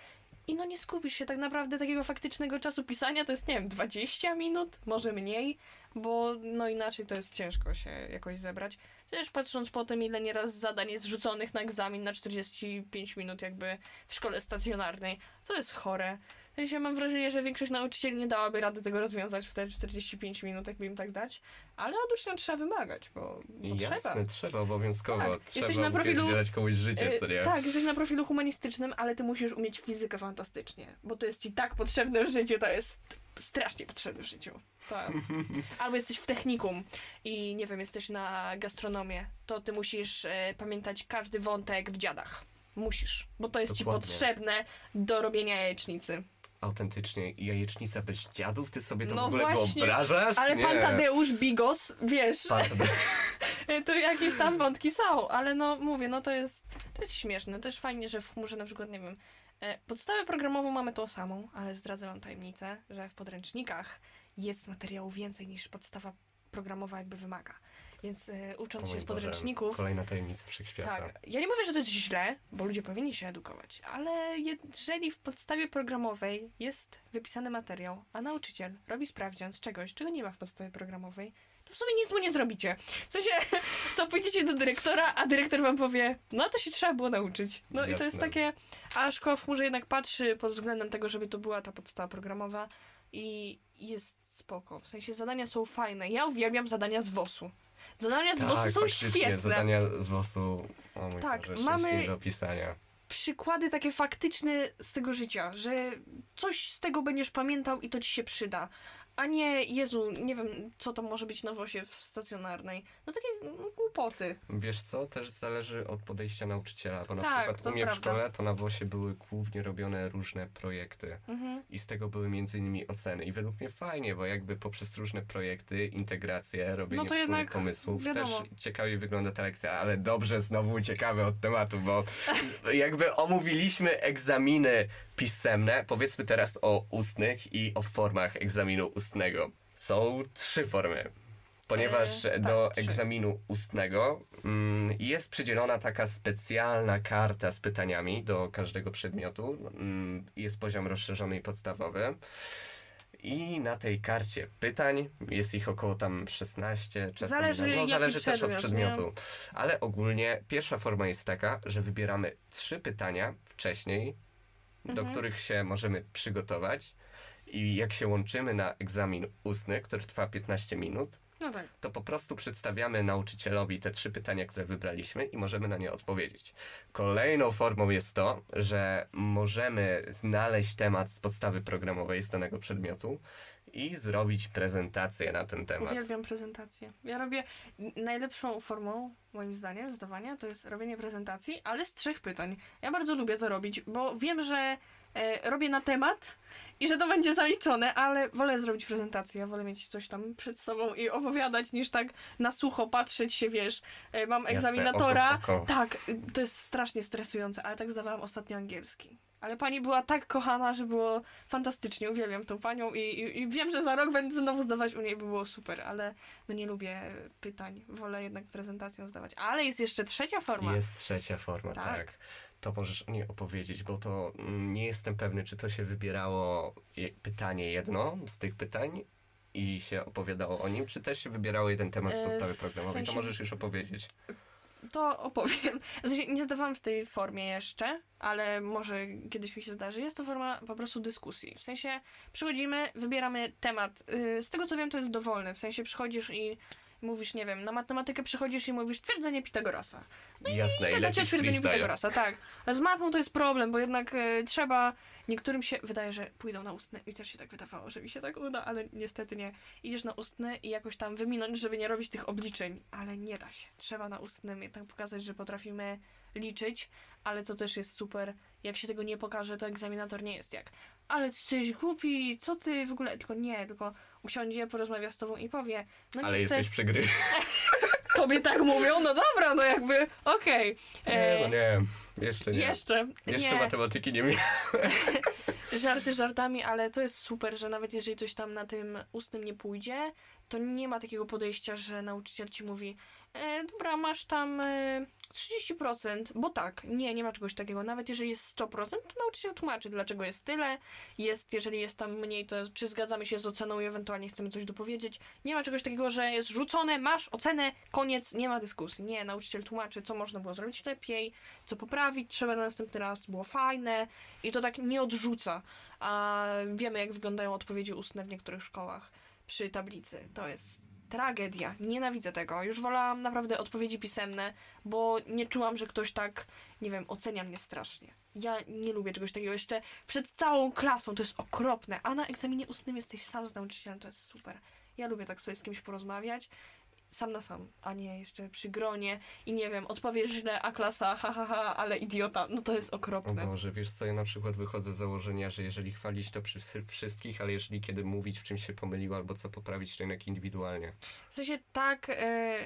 I no nie skupisz się tak naprawdę takiego faktycznego czasu pisania, to jest nie wiem, 20 minut, może mniej, bo no inaczej to jest ciężko się jakoś zebrać. Też patrząc po tym, ile nieraz zadań jest rzuconych na egzamin na 45 minut jakby w szkole stacjonarnej, to jest chore. W sensie mam wrażenie, że większość nauczycieli nie dałaby rady tego rozwiązać w te 45 minut, jakby im tak dać, ale od ucznia trzeba wymagać, bo, bo trzeba. Jasne, trzeba obowiązkowo. Tak. Trzeba Jesteś na profilu- komuś życie, nie? E, Tak, jesteś na profilu humanistycznym, ale ty musisz umieć fizykę fantastycznie, bo to jest ci tak potrzebne w życiu, to jest strasznie potrzebne w życiu. To... Albo jesteś w technikum i nie wiem, jesteś na gastronomię, to ty musisz e, pamiętać każdy wątek w dziadach. Musisz, bo to jest ci Dokładnie. potrzebne do robienia jajecznicy. Autentycznie jajecznica bez dziadów? Ty sobie to No w ogóle właśnie, wyobrażasz? Ale nie. pan Tadeusz Bigos, wiesz, to jakieś tam wątki są, ale no mówię, no to jest, to jest śmieszne. Też fajnie, że w chmurze na przykład, nie wiem, e, podstawę programową mamy tą samą, ale zdradzę wam tajemnicę, że w podręcznikach jest materiału więcej niż podstawa programowa jakby wymaga. Więc e, O ucząc mój się z Boże, podręczników, Kolejna tajemnica wszechświata. tak, ja nie mówię, że to jest źle, bo ludzie powinni się edukować, ale jeżeli w podstawie programowej jest wypisany materiał, a nauczyciel robi sprawdzian z czegoś, czego nie ma w podstawie programowej, to w sumie nic mu nie zrobicie. W sensie, co pójdziecie do dyrektora, a dyrektor wam powie, no to się trzeba było nauczyć. No i to jest Jasne. takie, a szkoła w chmurze jednak patrzy pod względem tego, żeby to była ta podstawa programowa i jest spoko. W sensie zadania są fajne. Ja uwielbiam zadania z WOS-u. Zadania z WOS-u są świetne. zadania z WOS-u, o mój Tak, Boże, mamy- do pisania. Przykłady takie faktyczne z tego życia, że coś z tego będziesz pamiętał i to ci się przyda. A nie, Jezu, nie wiem, co to może być na WOSie w stacjonarnej. No takie głupoty. Wiesz co, też zależy od podejścia nauczyciela, bo na Tak, przykład u mnie w prawda. szkole to na WOSie były głównie robione różne projekty Mhm. i z tego były między innymi oceny i według mnie fajnie, bo jakby poprzez różne projekty, integracje, robienie No to wspólnych jednak pomysłów wiadomo. też ciekawie wygląda ta lekcja, ale dobrze znowu uciekamy od tematu, bo jakby omówiliśmy egzaminy pisemne, powiedzmy teraz o ustnych i o formach egzaminu ustnego. Są trzy formy. Ponieważ E, tak, do trzy. egzaminu ustnego mm, jest przydzielona taka specjalna karta z pytaniami do każdego przedmiotu. Mm, jest poziom rozszerzony i podstawowy. I na tej karcie pytań jest ich około tam 16, czasem Zależy, no, zależy też od przedmiot, przedmiotu. Ale ogólnie pierwsza forma jest taka, że wybieramy trzy pytania wcześniej, do Mhm. których się możemy przygotować. I jak się łączymy na egzamin ustny, który trwa 15 minut, No tak. to po prostu przedstawiamy nauczycielowi te trzy pytania, które wybraliśmy i możemy na nie odpowiedzieć. Kolejną formą jest to, że możemy znaleźć temat z podstawy programowej z danego przedmiotu i zrobić prezentację na ten temat. Uwielbiam prezentację. Ja robię najlepszą formą, moim zdaniem, zdawania, to jest robienie prezentacji, ale z trzech pytań. Ja bardzo lubię to robić, bo wiem, że e, robię na temat i że to będzie zaliczone, ale wolę zrobić prezentację. Ja wolę mieć coś tam przed sobą i opowiadać, niż tak na sucho patrzeć się, wiesz, e, mam Jasne, egzaminatora. oko w oko. Tak, to jest strasznie stresujące, ale tak zdawałam ostatnio angielski. Ale pani była tak kochana, że było fantastycznie. Uwielbiam tą panią i, i, i wiem, że za rok będę znowu zdawać u niej, by było super, ale no nie lubię pytań. Wolę jednak prezentacją zdawać. Ale jest jeszcze trzecia forma. Jest trzecia forma, Tak. tak. To możesz o niej opowiedzieć, bo to nie jestem pewny, czy to się wybierało pytanie jedno z tych pytań i się opowiadało o nim, czy też się wybierało jeden temat z E, podstawy w programowej. To sensie- możesz już opowiedzieć. To opowiem. W sensie nie zdawałam w tej formie jeszcze, ale może kiedyś mi się zdarzy. Jest to forma po prostu dyskusji. W sensie przychodzimy, wybieramy temat. Yy, Z tego co wiem, to jest dowolne. W sensie przychodzisz i mówisz, nie wiem, na matematykę przychodzisz i mówisz twierdzenie Pitagorasa. Jasne, i lecisz twierdzeniu freestyle. Pitagorasa, tak. A z matmą to jest problem, bo jednak e, trzeba, niektórym się wydaje, że pójdą na ustny i też się tak wydawało, że mi się tak uda, ale niestety nie. Idziesz na ustny i jakoś tam wyminąć, żeby nie robić tych obliczeń, ale nie da się. Trzeba na ustnym jednak pokazać, że potrafimy liczyć, ale to też jest super. Jak się tego nie pokaże, to egzaminator nie jest jak ale ty jesteś głupi, co ty w ogóle, tylko nie, tylko usiądzie, porozmawia z tobą i powie, no Ale niestety, jesteś przy gry. tobie tak mówią, no dobra, no jakby, okej. Nie, E, no nie. Jeszcze nie. Jeszcze, Jeszcze nie, matematyki nie miałem. żarty żartami, ale to jest super, że nawet jeżeli coś tam na tym ustnym nie pójdzie, to nie ma takiego podejścia, że nauczyciel ci mówi, e, dobra, masz tam e, 30%, bo tak, nie, nie ma czegoś takiego. Nawet jeżeli jest 100%, to nauczyciel tłumaczy, dlaczego jest tyle, jest, jeżeli jest tam mniej, to czy zgadzamy się z oceną i ewentualnie chcemy coś dopowiedzieć. Nie ma czegoś takiego, że jest rzucone, masz ocenę, koniec, nie ma dyskusji. Nie, nauczyciel tłumaczy, co można było zrobić lepiej, co poprawić trzeba na następny raz, było fajne i to tak nie odrzuca. A wiemy, jak wyglądają odpowiedzi ustne w niektórych szkołach przy tablicy. To jest tragedia. Nienawidzę tego. Już wolałam naprawdę odpowiedzi pisemne, bo nie czułam, że ktoś tak, nie wiem, ocenia mnie strasznie. Ja nie lubię czegoś takiego. Jeszcze przed całą klasą to jest okropne, a na egzaminie ustnym jesteś sam z nauczycielem, to jest super. Ja lubię tak sobie z kimś porozmawiać, sam na sam, a nie jeszcze przy gronie i nie wiem, odpowiesz źle, a klasa, ha, ha, ha, ale idiota. No to jest O okropne. Boże, wiesz co, ja na przykład wychodzę z założenia, że jeżeli chwalić to przy wszy- wszystkich, ale jeżeli kiedy mówić w czymś się pomyliło albo co poprawić, to jednak indywidualnie. W sensie tak, e,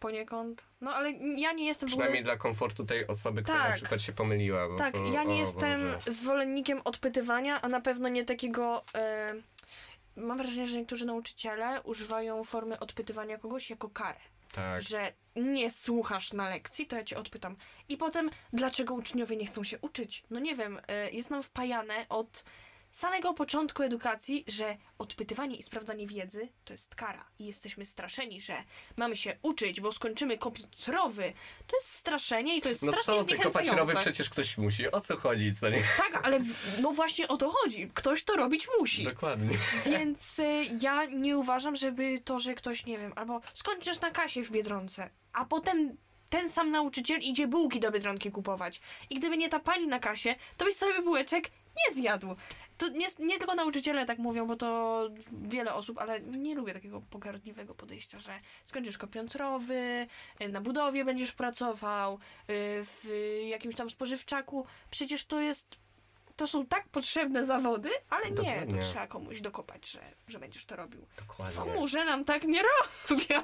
poniekąd. No ale ja nie jestem w ogóle... Przynajmniej dla komfortu tej osoby, która Tak. na przykład się pomyliła. Bo Tak, to, ja nie o jestem Boże. zwolennikiem odpytywania, a na pewno nie takiego. E, mam wrażenie, że niektórzy nauczyciele używają formy odpytywania kogoś jako karę. Tak, Że nie słuchasz na lekcji, to ja cię odpytam. I potem, dlaczego uczniowie nie chcą się uczyć? No nie wiem, e, jest nam wpajane od samego początku edukacji, że odpytywanie i sprawdzanie wiedzy to jest kara. I jesteśmy straszeni, że mamy się uczyć, bo skończymy kopiec rowy. To jest straszenie i to jest No strasznie co ty, kopać rowy przecież ktoś musi. O co chodzi, co nie? Tak, ale w, no właśnie o to chodzi. Ktoś to robić musi. Dokładnie. Więc y, ja nie uważam, żeby to, że ktoś, nie wiem, albo skończysz na kasie w Biedronce, a potem ten sam nauczyciel idzie bułki do Biedronki kupować. I gdyby nie ta pani na kasie, to byś sobie bułeczek nie zjadł. To nie, nie tylko nauczyciele tak mówią, bo to wiele osób, ale nie lubię takiego pogardliwego podejścia, że skończysz kopiąc rowy, y, na budowie będziesz pracował, y, w jakimś tam spożywczaku. Przecież to jest to są tak potrzebne zawody, ale nie, to trzeba komuś dokopać, że, że będziesz to robił. W Dokładnie. chmurze nam tak nie robią,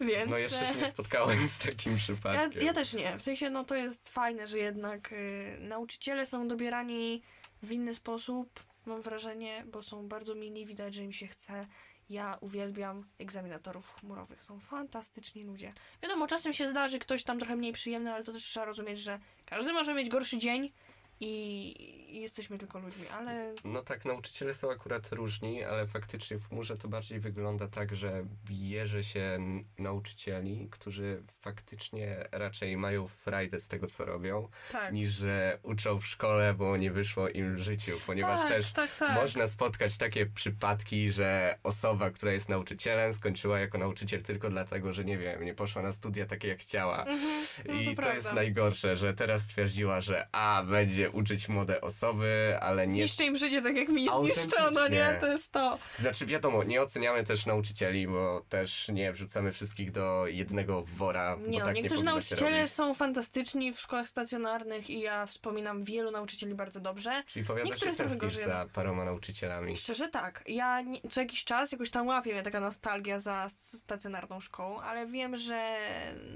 więc... No jeszcze się nie spotkałem z takim ja, przypadkiem. ja też nie. W sensie, no to jest fajne, że jednak y, nauczyciele są dobierani w inny sposób, mam wrażenie, bo są bardzo mili, widać, że im się chce. Ja uwielbiam egzaminatorów chmurowych. Są fantastyczni ludzie. Wiadomo, czasem się zdarzy ktoś tam trochę mniej przyjemny, ale to też trzeba rozumieć, że każdy może mieć gorszy dzień i, jesteśmy tylko ludźmi, ale No tak, nauczyciele są akurat różni, ale faktycznie w chmurze to bardziej wygląda tak, że bierze się nauczycieli, którzy faktycznie raczej mają frajdę z tego, co robią, tak. niż że uczą w szkole, bo nie wyszło im w życiu, ponieważ tak, też tak, tak. można spotkać takie przypadki, że osoba, która jest nauczycielem, skończyła jako nauczyciel tylko dlatego, że nie wiem, nie poszła na studia takie jak chciała. Mhm, no I to to, jest najgorsze, że teraz stwierdziła, że a, będzie uczyć młode osoby, ale nie... Zniszczy im życie tak jak mi zniszczono, nie? To jest to. Znaczy wiadomo, nie oceniamy też nauczycieli, bo też nie wrzucamy wszystkich do jednego wora, bo Nie, no, tak niektórzy nie nauczyciele są fantastyczni w szkołach stacjonarnych i ja wspominam wielu nauczycieli bardzo dobrze. Czyli powiadasz, że tęsknisz za paroma nauczycielami. Szczerze tak, ja nie, co jakiś czas jakoś tam łapie mnie taka nostalgia za stacjonarną szkołą, ale wiem, że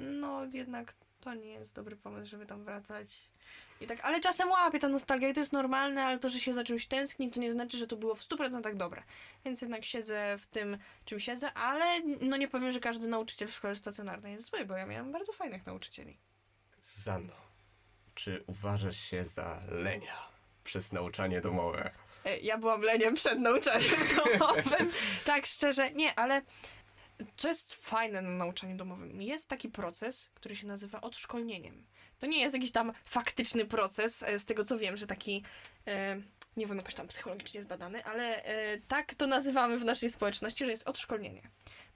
no jednak to nie jest dobry pomysł, żeby tam wracać. I tak, ale czasem łapie ta nostalgia i to jest normalne, ale to, że się za czymś tęskni, to nie znaczy, że to było w 100% dobre. Więc jednak siedzę w tym, czym siedzę, ale no nie powiem, że każdy nauczyciel w szkole stacjonarnej jest zły, bo ja miałam bardzo fajnych nauczycieli. Zano, czy uważasz się za lenia przez nauczanie domowe? E, Ja byłam leniem przed nauczaniem domowym. tak, szczerze, nie, ale co jest fajne na nauczaniu domowym? Jest taki proces, który się nazywa odszkolnieniem. To nie jest jakiś tam faktyczny proces, e, z tego co wiem, że taki, e, nie wiem, jakoś tam psychologicznie zbadany, ale e, tak to nazywamy w naszej społeczności, że jest odszkolnienie.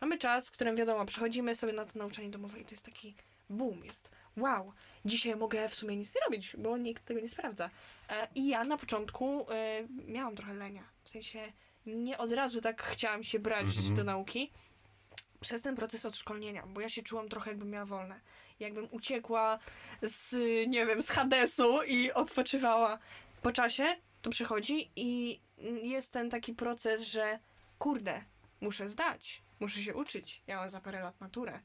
Mamy czas, w którym wiadomo, przychodzimy sobie na to nauczanie domowe i to jest taki boom, jest wow, dzisiaj mogę w sumie nic nie robić, bo nikt tego nie sprawdza. I ja na początku miałam trochę lenia. W sensie nie od razu tak chciałam się brać Mhm. do nauki przez ten proces odszkolnienia, bo ja się czułam trochę jakbym miała wolne. Jakbym uciekła z, nie wiem, z Hadesu i odpoczywała. Po czasie to przychodzi i jest ten taki proces, że kurde, muszę zdać, muszę się uczyć. Ja mam za parę lat maturę.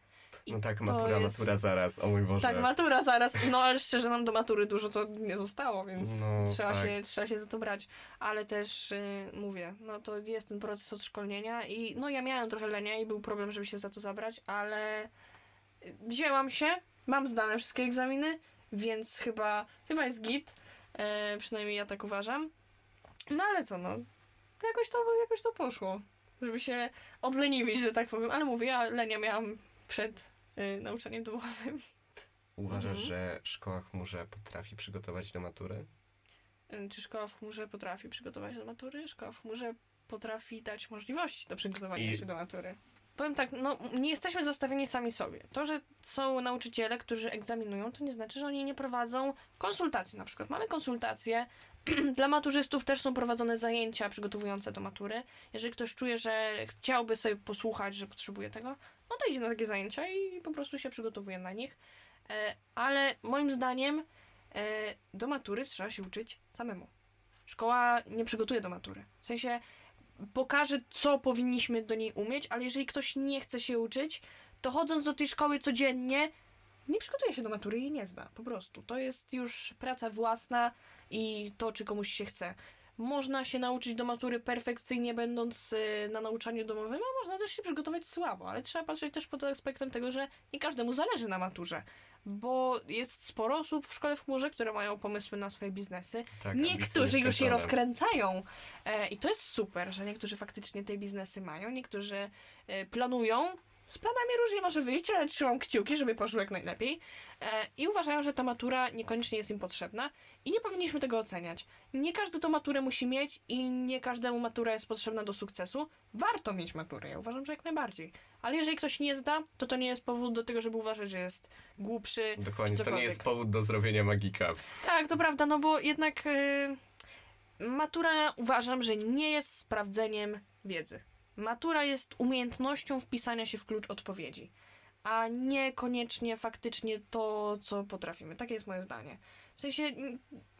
I No tak, matura, jest- matura zaraz, o mój Boże. tak, matura zaraz. No ale szczerze nam do matury dużo to nie zostało, więc No, trzeba, fakt. się, trzeba się za to brać. Ale też y, mówię, no to jest ten proces odszkolnienia i no ja miałam trochę lenia i był problem, żeby się za to zabrać, ale wzięłam się, mam zdane wszystkie egzaminy, więc chyba, chyba jest git. E, przynajmniej ja tak uważam. No ale co, no. Jakoś to, jakoś to poszło. Żeby się odleniwić, że tak powiem. Ale mówię, ja lenia miałam przed y, nauczaniem domowym. Uważasz, Mhm. że szkoła w chmurze potrafi przygotować do matury? Y, Czy szkoła w chmurze potrafi przygotować do matury? Szkoła w chmurze potrafi dać możliwości do przygotowania I- się do matury. Powiem tak, no nie jesteśmy zostawieni sami sobie. To, że są nauczyciele, którzy egzaminują, to nie znaczy, że oni nie prowadzą konsultacji na przykład. Mamy konsultacje, dla maturzystów też są prowadzone zajęcia przygotowujące do matury. Jeżeli ktoś czuje, że chciałby sobie posłuchać, że potrzebuje tego, no to idzie na takie zajęcia i po prostu się przygotowuje na nich. E, ale moim zdaniem e, do matury trzeba się uczyć samemu. Szkoła nie przygotuje do matury. W sensie pokaże, co powinniśmy do niej umieć, ale jeżeli ktoś nie chce się uczyć, to chodząc do tej szkoły codziennie, nie przygotuje się do matury i nie zda. Po prostu. To jest już praca własna i to, czy komuś się chce. Można się nauczyć do matury perfekcyjnie, będąc y, na nauczaniu domowym, a można też się przygotować słabo, ale trzeba patrzeć też pod aspektem tego, że nie każdemu zależy na maturze. Bo jest sporo osób w szkole w chmurze, które mają pomysły na swoje biznesy. Tak, Niektórzy już je rozkręcają. E, I to jest super, że niektórzy faktycznie te biznesy mają, niektórzy e, planują. Z planami różnie może wyjść, ale trzymam kciuki, żeby poszło jak najlepiej. E, I uważają, że ta matura niekoniecznie jest im potrzebna i nie powinniśmy tego oceniać. Nie każdy tą maturę musi mieć i nie każdemu matura jest potrzebna do sukcesu. Warto mieć maturę, ja uważam, że jak najbardziej. Ale jeżeli ktoś nie zda, to to nie jest powód do tego, żeby uważać, że jest głupszy. Dokładnie, czy to nie jest powód do zrobienia magika. Tak, to prawda, no bo jednak y, matura uważam, że nie jest sprawdzeniem wiedzy. Matura jest umiejętnością wpisania się w klucz odpowiedzi, a niekoniecznie faktycznie to, co potrafimy. Takie jest moje zdanie. W sensie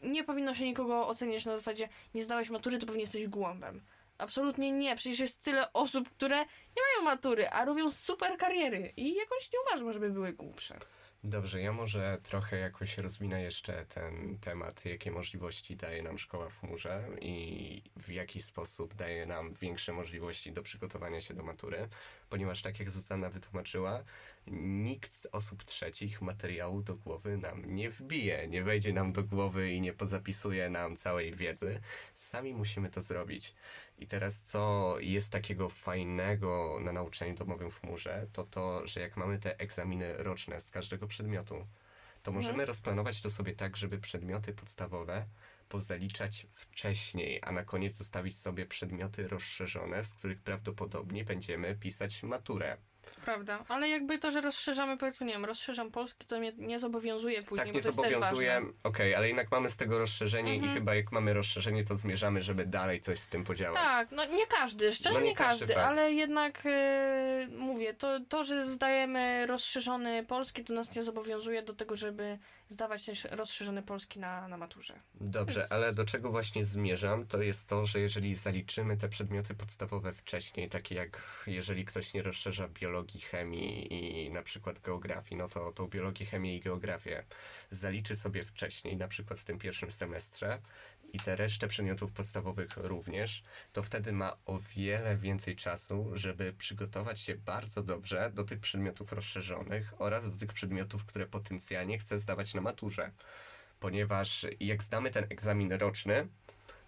nie powinno się nikogo oceniać na zasadzie nie zdałeś matury, to pewnie jesteś głąbem. Absolutnie nie. Przecież jest tyle osób, które nie mają matury, a robią super kariery i jakoś nie uważam, żeby były głupsze. Dobrze, ja może trochę jakoś rozwinę jeszcze ten temat, jakie możliwości daje nam szkoła w chmurze i w jaki sposób daje nam większe możliwości do przygotowania się do matury, ponieważ tak jak Zuzanna wytłumaczyła, nikt z osób trzecich materiału do głowy nam nie wbije, nie wejdzie nam do głowy i nie pozapisuje nam całej wiedzy. Sami musimy to zrobić. I teraz co jest takiego fajnego na nauczaniu domowym w chmurze, to to, że jak mamy te egzaminy roczne z każdego przedmiotu, to Mhm. możemy rozplanować to sobie tak, żeby przedmioty podstawowe pozaliczać wcześniej, a na koniec zostawić sobie przedmioty rozszerzone, z których prawdopodobnie będziemy pisać maturę. Prawda, ale jakby to, że rozszerzamy, powiedzmy, nie wiem, rozszerzam polski, to mnie nie zobowiązuje później, tak, bo nie to jest też zobowiązuje. Okej, ale jednak mamy z tego rozszerzenie Mhm. i chyba jak mamy rozszerzenie, to zmierzamy, żeby dalej coś z tym podziałać. Tak, no nie każdy, szczerze No nie nie, każdy, każdy, ale jednak e, mówię, to, to, że zdajemy rozszerzony polski, to nas nie zobowiązuje do tego, żeby zdawać też rozszerzony polski na, na maturze. Dobrze, Jest- ale do czego właśnie zmierzam, to jest to, że jeżeli zaliczymy te przedmioty podstawowe wcześniej, takie jak jeżeli ktoś nie rozszerza biologii, chemii i na przykład geografii, no to tą biologię, chemię i geografię zaliczy sobie wcześniej, na przykład w tym pierwszym semestrze i te resztę przedmiotów podstawowych również, to wtedy ma o wiele więcej czasu, żeby przygotować się bardzo dobrze do tych przedmiotów rozszerzonych oraz do tych przedmiotów, które potencjalnie chce zdawać na maturze ponieważ jak zdamy ten egzamin roczny,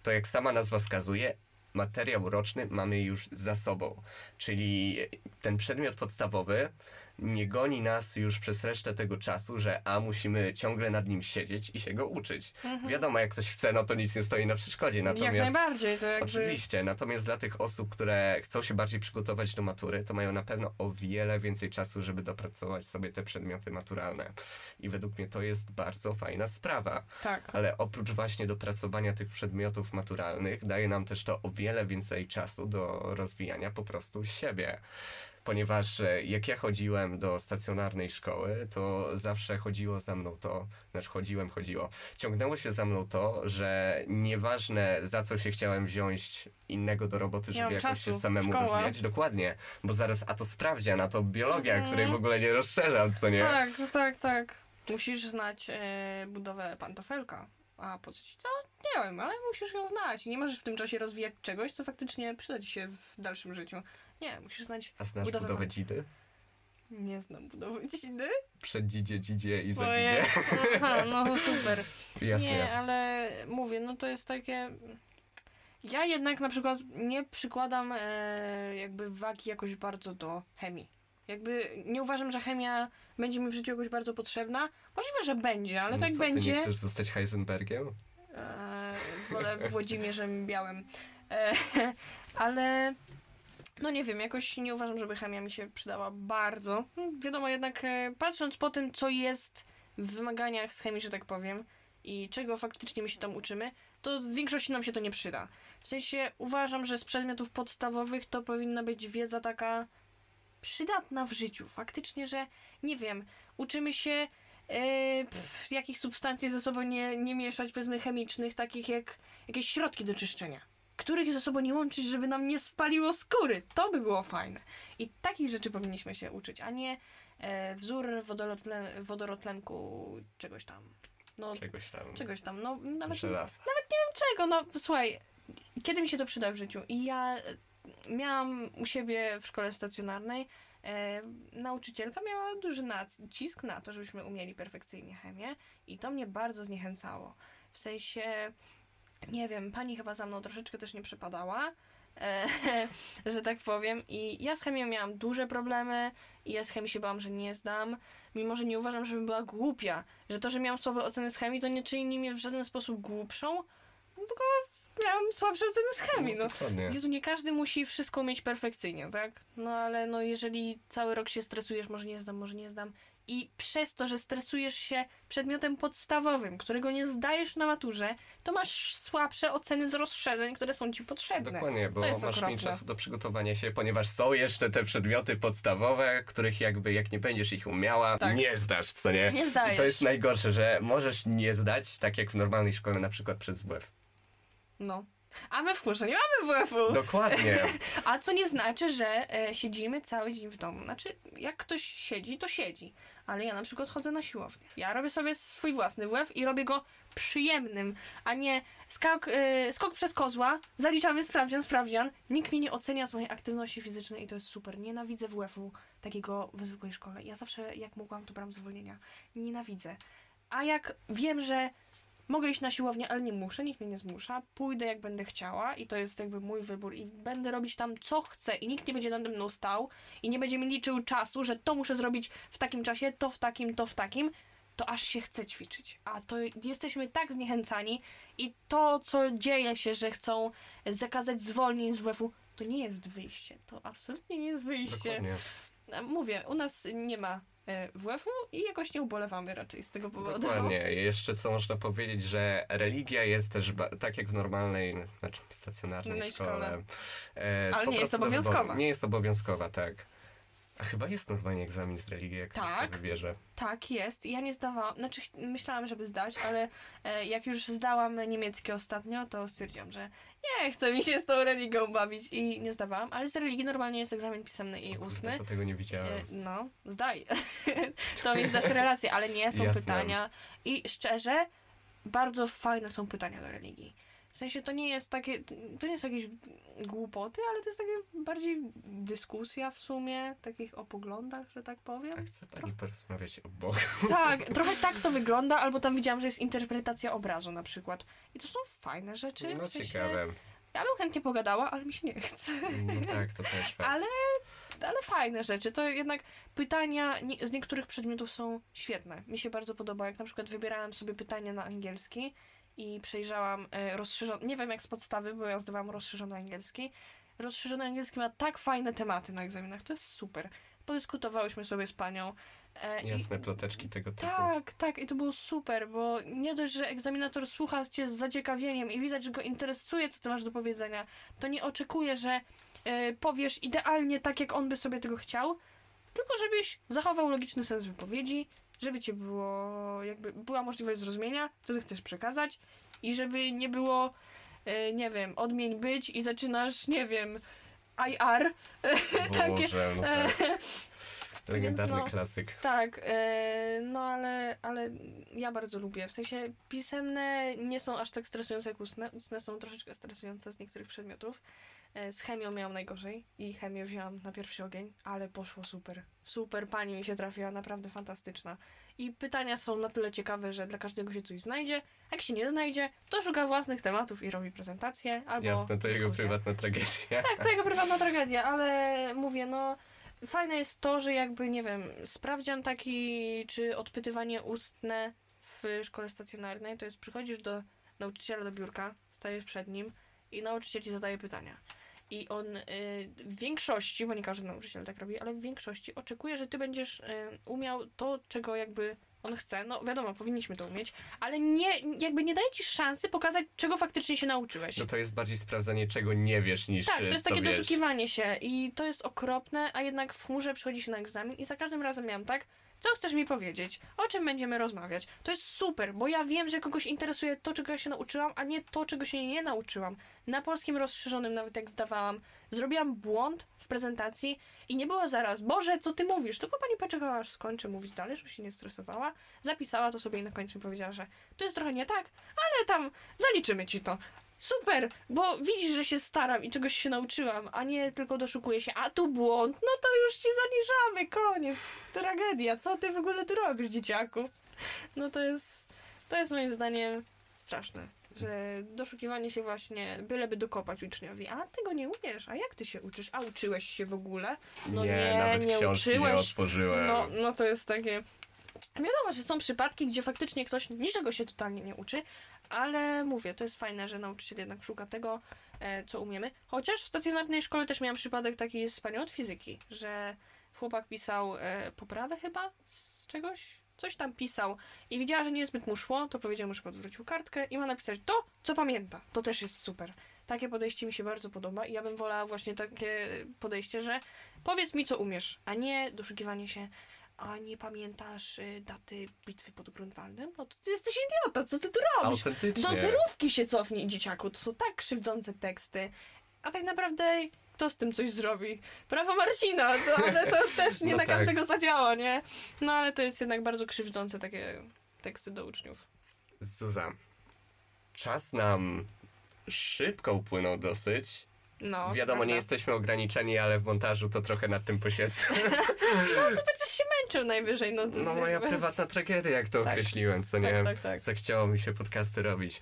to jak sama nazwa wskazuje, materiał roczny mamy już za sobą. Czyli ten przedmiot podstawowy nie goni nas już przez resztę tego czasu, że a musimy ciągle nad nim siedzieć i się go uczyć. Wiadomo, jak ktoś chce, no to nic nie stoi na przeszkodzie. Jak Natomiast najbardziej, to jakby... Oczywiście, natomiast dla tych osób, które chcą się bardziej przygotować do matury, to mają na pewno o wiele więcej czasu, żeby dopracować sobie te przedmioty maturalne. I według mnie to jest bardzo fajna sprawa. Tak. Ale oprócz właśnie dopracowania tych przedmiotów maturalnych, daje nam też to o wiele więcej czasu do rozwijania po prostu siebie. Ponieważ e, jak ja chodziłem do stacjonarnej szkoły, to zawsze chodziło za mną to, znaczy chodziłem, chodziło, ciągnęło się za mną to, że nieważne za co się chciałem wziąć innego do roboty, żeby jakoś czasu, się samemu szkoła. rozwijać, dokładnie, bo zaraz a to sprawdzian, a to biologia, Mhm. której w ogóle nie rozszerzam, co nie? Tak, tak, tak. Musisz znać e, budowę pantofelka. A po co ci to? Nie wiem, ale musisz ją znać. Nie możesz w tym czasie rozwijać czegoś, co faktycznie przyda ci się w dalszym życiu. Nie, musisz znać... A znasz budowę budowę dzidy? Nie znam budowy dziedziny. Przed dzidzie, dzidzie i za dzidzie. Aha, no super. Jasne. Nie, ale mówię, no to jest takie. Ja jednak na przykład nie przykładam e, jakby wagi jakoś bardzo do chemii. Jakby nie uważam, że chemia będzie mi w życiu jakoś bardzo potrzebna. Możliwe, że będzie, ale tak Co, będzie. Ty nie chcesz zostać Heisenbergiem? E, wolę Włodzimierzem Białym. E, ale no nie wiem, jakoś nie uważam, żeby chemia mi się przydała bardzo. Wiadomo, jednak e, patrząc po tym, co jest w wymaganiach z chemii, że tak powiem, i czego faktycznie my się tam uczymy, to w większości nam się to nie przyda. W sensie uważam, że z przedmiotów podstawowych to powinna być wiedza taka przydatna w życiu. Faktycznie, że nie wiem, uczymy się pff, jakich substancji ze sobą nie, nie mieszać, powiedzmy chemicznych, takich jak jakieś środki do czyszczenia. Których ze sobą nie łączyć, żeby nam nie spaliło skóry. To by było fajne. I takich rzeczy powinniśmy się uczyć, a nie e, wzór wodorotlen, wodorotlenku czegoś tam. No, Czegoś tam. czegoś tam. No, nawet nie Żelaza. czego, no słuchaj, kiedy mi się to przyda w życiu? I ja e, miałam u siebie w szkole stacjonarnej e, nauczycielka miała duży nacisk na to, żebyśmy umieli perfekcyjnie chemię i to mnie bardzo zniechęcało. W sensie, nie wiem, pani chyba za mną troszeczkę też nie przypadała, e, że tak powiem. I ja z chemią miałam duże problemy i ja z chemii się bałam, że nie zdam, mimo że nie uważam, żebym była głupia. Że to, że miałam słabe oceny z chemii, to nie czyni mnie w żaden sposób głupszą, no tylko miałam słabsze oceny z chemii, no. dokładnie. Jezu, nie każdy musi wszystko umieć perfekcyjnie, tak? No ale no jeżeli cały rok się stresujesz, może nie zdam, może nie zdam i przez to, że stresujesz się przedmiotem podstawowym, którego nie zdajesz na maturze, to masz słabsze oceny z rozszerzeń, które są ci potrzebne. Dokładnie, bo masz mniej okropne. czasu do przygotowania się, ponieważ są jeszcze te przedmioty podstawowe, których jakby jak nie będziesz ich umiała, Tak. nie zdasz, co nie? Nie I zdajesz. to jest najgorsze, że możesz nie zdać, tak jak w normalnej szkole, na przykład przez WF. No. A my w kurze nie mamy WF-u. Dokładnie. A co nie znaczy, że e, siedzimy cały dzień w domu. Znaczy, jak ktoś siedzi, to siedzi. Ale ja na przykład chodzę na siłownię. Ja robię sobie swój własny WF i robię go przyjemnym, a nie skok, e, skok przez kozła, zaliczamy sprawdzian, sprawdzian. Nikt mnie nie ocenia z mojej aktywności fizycznej i to jest super. Nienawidzę WF-u takiego w zwykłej szkole. Ja zawsze, jak mogłam, to brałam zwolnienia. Nienawidzę. A jak wiem, że mogę iść na siłownię, ale nie muszę, nikt mnie nie zmusza. Pójdę jak będę chciała i to jest jakby mój wybór i będę robić tam co chcę i nikt nie będzie nade mną stał i nie będzie mi liczył czasu, że to muszę zrobić w takim czasie, to w takim, to w takim, to aż się chce ćwiczyć. A to jesteśmy tak zniechęcani i to, co dzieje się, że chcą zakazać zwolnień z WF-u, to nie jest wyjście. To absolutnie nie jest wyjście. Dokładnie. Mówię, u nas nie ma WF-u i jakoś nie ubolewamy raczej z tego powodu. Dokładnie. Jeszcze co można powiedzieć, że religia jest też tak jak w normalnej, znaczy stacjonarnej szkole. szkole. E, Ale nie jest obowiązkowa. Nie jest obowiązkowa, tak. A chyba jest normalnie egzamin z religii, jak ktoś Tak. to wybierze. Tak, jest. Ja nie zdawałam, znaczy myślałam, żeby zdać, ale e, jak już zdałam niemiecki ostatnio, to stwierdziłam, że nie chce mi się z tą religią bawić i nie zdawałam, ale z religii normalnie jest egzamin pisemny i ustny. To tego nie widziałem. E, no, zdaj. to mi zdasz relację, ale nie, są Jasne. pytania i szczerze, bardzo fajne są pytania do religii. W sensie to nie jest takie, to nie są jakieś głupoty, ale to jest takie bardziej dyskusja w sumie, takich o poglądach, że tak powiem. A chce pani porozmawiać o Bogu? Tak, trochę tak to wygląda, albo tam widziałam, że jest interpretacja obrazu na przykład. I to są fajne rzeczy. No w sensie, ciekawe. Ja bym chętnie pogadała, ale mi się nie chce. No tak, to też fajnie. Ale, ale fajne rzeczy. To jednak pytania nie, z niektórych przedmiotów są świetne. Mi się bardzo podoba, jak na przykład wybierałam sobie pytania na angielski i przejrzałam e, rozszerzony, nie wiem jak z podstawy, bo ja zdawałam rozszerzony angielski. Rozszerzony angielski ma tak fajne tematy na egzaminach, to jest super. Podyskutowałyśmy sobie z panią. E, i- Jasne ploteczki tego typu. tak, tak, i to było super, bo nie dość, że egzaminator słucha cię z zaciekawieniem i widać, że go interesuje, co ty masz do powiedzenia, to nie oczekuje, że e, powiesz idealnie tak, jak on by sobie tego chciał, tylko żebyś zachował logiczny sens wypowiedzi, żeby cię było, jakby była możliwość zrozumienia, co ty chcesz przekazać i żeby nie było, e, nie wiem, odmień być i zaczynasz, nie wiem, IR, takie, Boże, no e, tak. Legendarny no. klasyk. Tak, e, no ale, ale ja bardzo lubię. W sensie pisemne nie są aż tak stresujące jak ustne. Ustne są troszeczkę stresujące z niektórych przedmiotów. E, z chemią miałam najgorzej i chemię wzięłam na pierwszy ogień, ale poszło super. Super, pani mi się trafiła, naprawdę fantastyczna. I pytania są na tyle ciekawe, że dla każdego się coś znajdzie. Jak się nie znajdzie, to szuka własnych tematów i robi prezentację albo Jasne, to jego dyskusję. prywatna tragedia. Tak, to jego prywatna tragedia, ale mówię, no fajne jest to, że jakby, nie wiem, sprawdzian taki, czy odpytywanie ustne w szkole stacjonarnej, to jest przychodzisz do nauczyciela do biurka, stajesz przed nim i nauczyciel ci zadaje pytania. I on y, w większości, bo nie każdy nauczyciel tak robi, ale w większości oczekuje, że ty będziesz y, umiał to, czego jakby on chce. No wiadomo, powinniśmy to umieć, ale nie, jakby nie daje ci szansy pokazać, czego faktycznie się nauczyłeś. No to jest bardziej sprawdzanie, czego nie wiesz, niż Tak, to jest co takie wiesz. doszukiwanie się i to jest okropne, a jednak w chmurze przychodzi się na egzamin i za każdym razem miałam tak, co chcesz mi powiedzieć, o czym będziemy rozmawiać. To jest super, bo ja wiem, że kogoś interesuje to, czego ja się nauczyłam, a nie to, czego się nie nauczyłam. Na polskim rozszerzonym, nawet jak zdawałam, zrobiłam błąd w prezentacji i nie było zaraz, Boże, co ty mówisz? Tylko pani poczekała, aż skończę mówić dalej, żeby się nie stresowała, zapisała to sobie i na końcu mi powiedziała, że to jest trochę nie tak, ale tam zaliczymy ci to. Super, bo widzisz, że się staram i czegoś się nauczyłam, a nie tylko doszukuję się, a tu błąd, no to już ci zaniżamy, koniec, tragedia, co ty w ogóle tu robisz, dzieciaku? No to jest, to jest moim zdaniem straszne, że doszukiwanie się właśnie, byleby dokopać uczniowi, a tego nie umiesz, a jak ty się uczysz, a uczyłeś się w ogóle? No nie, nawet nie książki nie uczyłeś. otworzyłem. No, no to jest takie. Wiadomo, że są przypadki, gdzie faktycznie ktoś niczego się totalnie nie uczy, ale mówię, to jest fajne, że nauczyciel jednak szuka tego, e, co umiemy. Chociaż w stacjonarnej szkole też miałam przypadek taki z panią od fizyki, że chłopak pisał e, poprawę chyba z czegoś, coś tam pisał i widziała, że niezbyt mu szło, to powiedział mu, żeby odwrócił kartkę i ma napisać to, co pamięta. To też jest super. Takie podejście mi się bardzo podoba i ja bym wolała właśnie takie podejście, że powiedz mi, co umiesz, a nie doszukiwanie się a nie pamiętasz y, daty bitwy pod Grunwaldem? No to ty jesteś idiota, co ty tu robisz? Autentycznie. Do zerówki się cofnij, dzieciaku. To są tak krzywdzące teksty. A tak naprawdę kto z tym coś zrobi? Prawo Marcina, to, ale to też nie No na tak. każdego zadziała, nie? No ale to jest jednak bardzo krzywdzące takie teksty do uczniów. Zuza, czas nam szybko upłynął dosyć. No, Wiadomo, prawda. nie jesteśmy ograniczeni, ale w montażu to trochę nad tym posiedzę. Będziesz się męczył najwyżej, no No to moja jakby- prywatna tragedia, jak to Tak. określiłem, co nie? Tak, tak, tak. Zachciało mi się podcasty robić.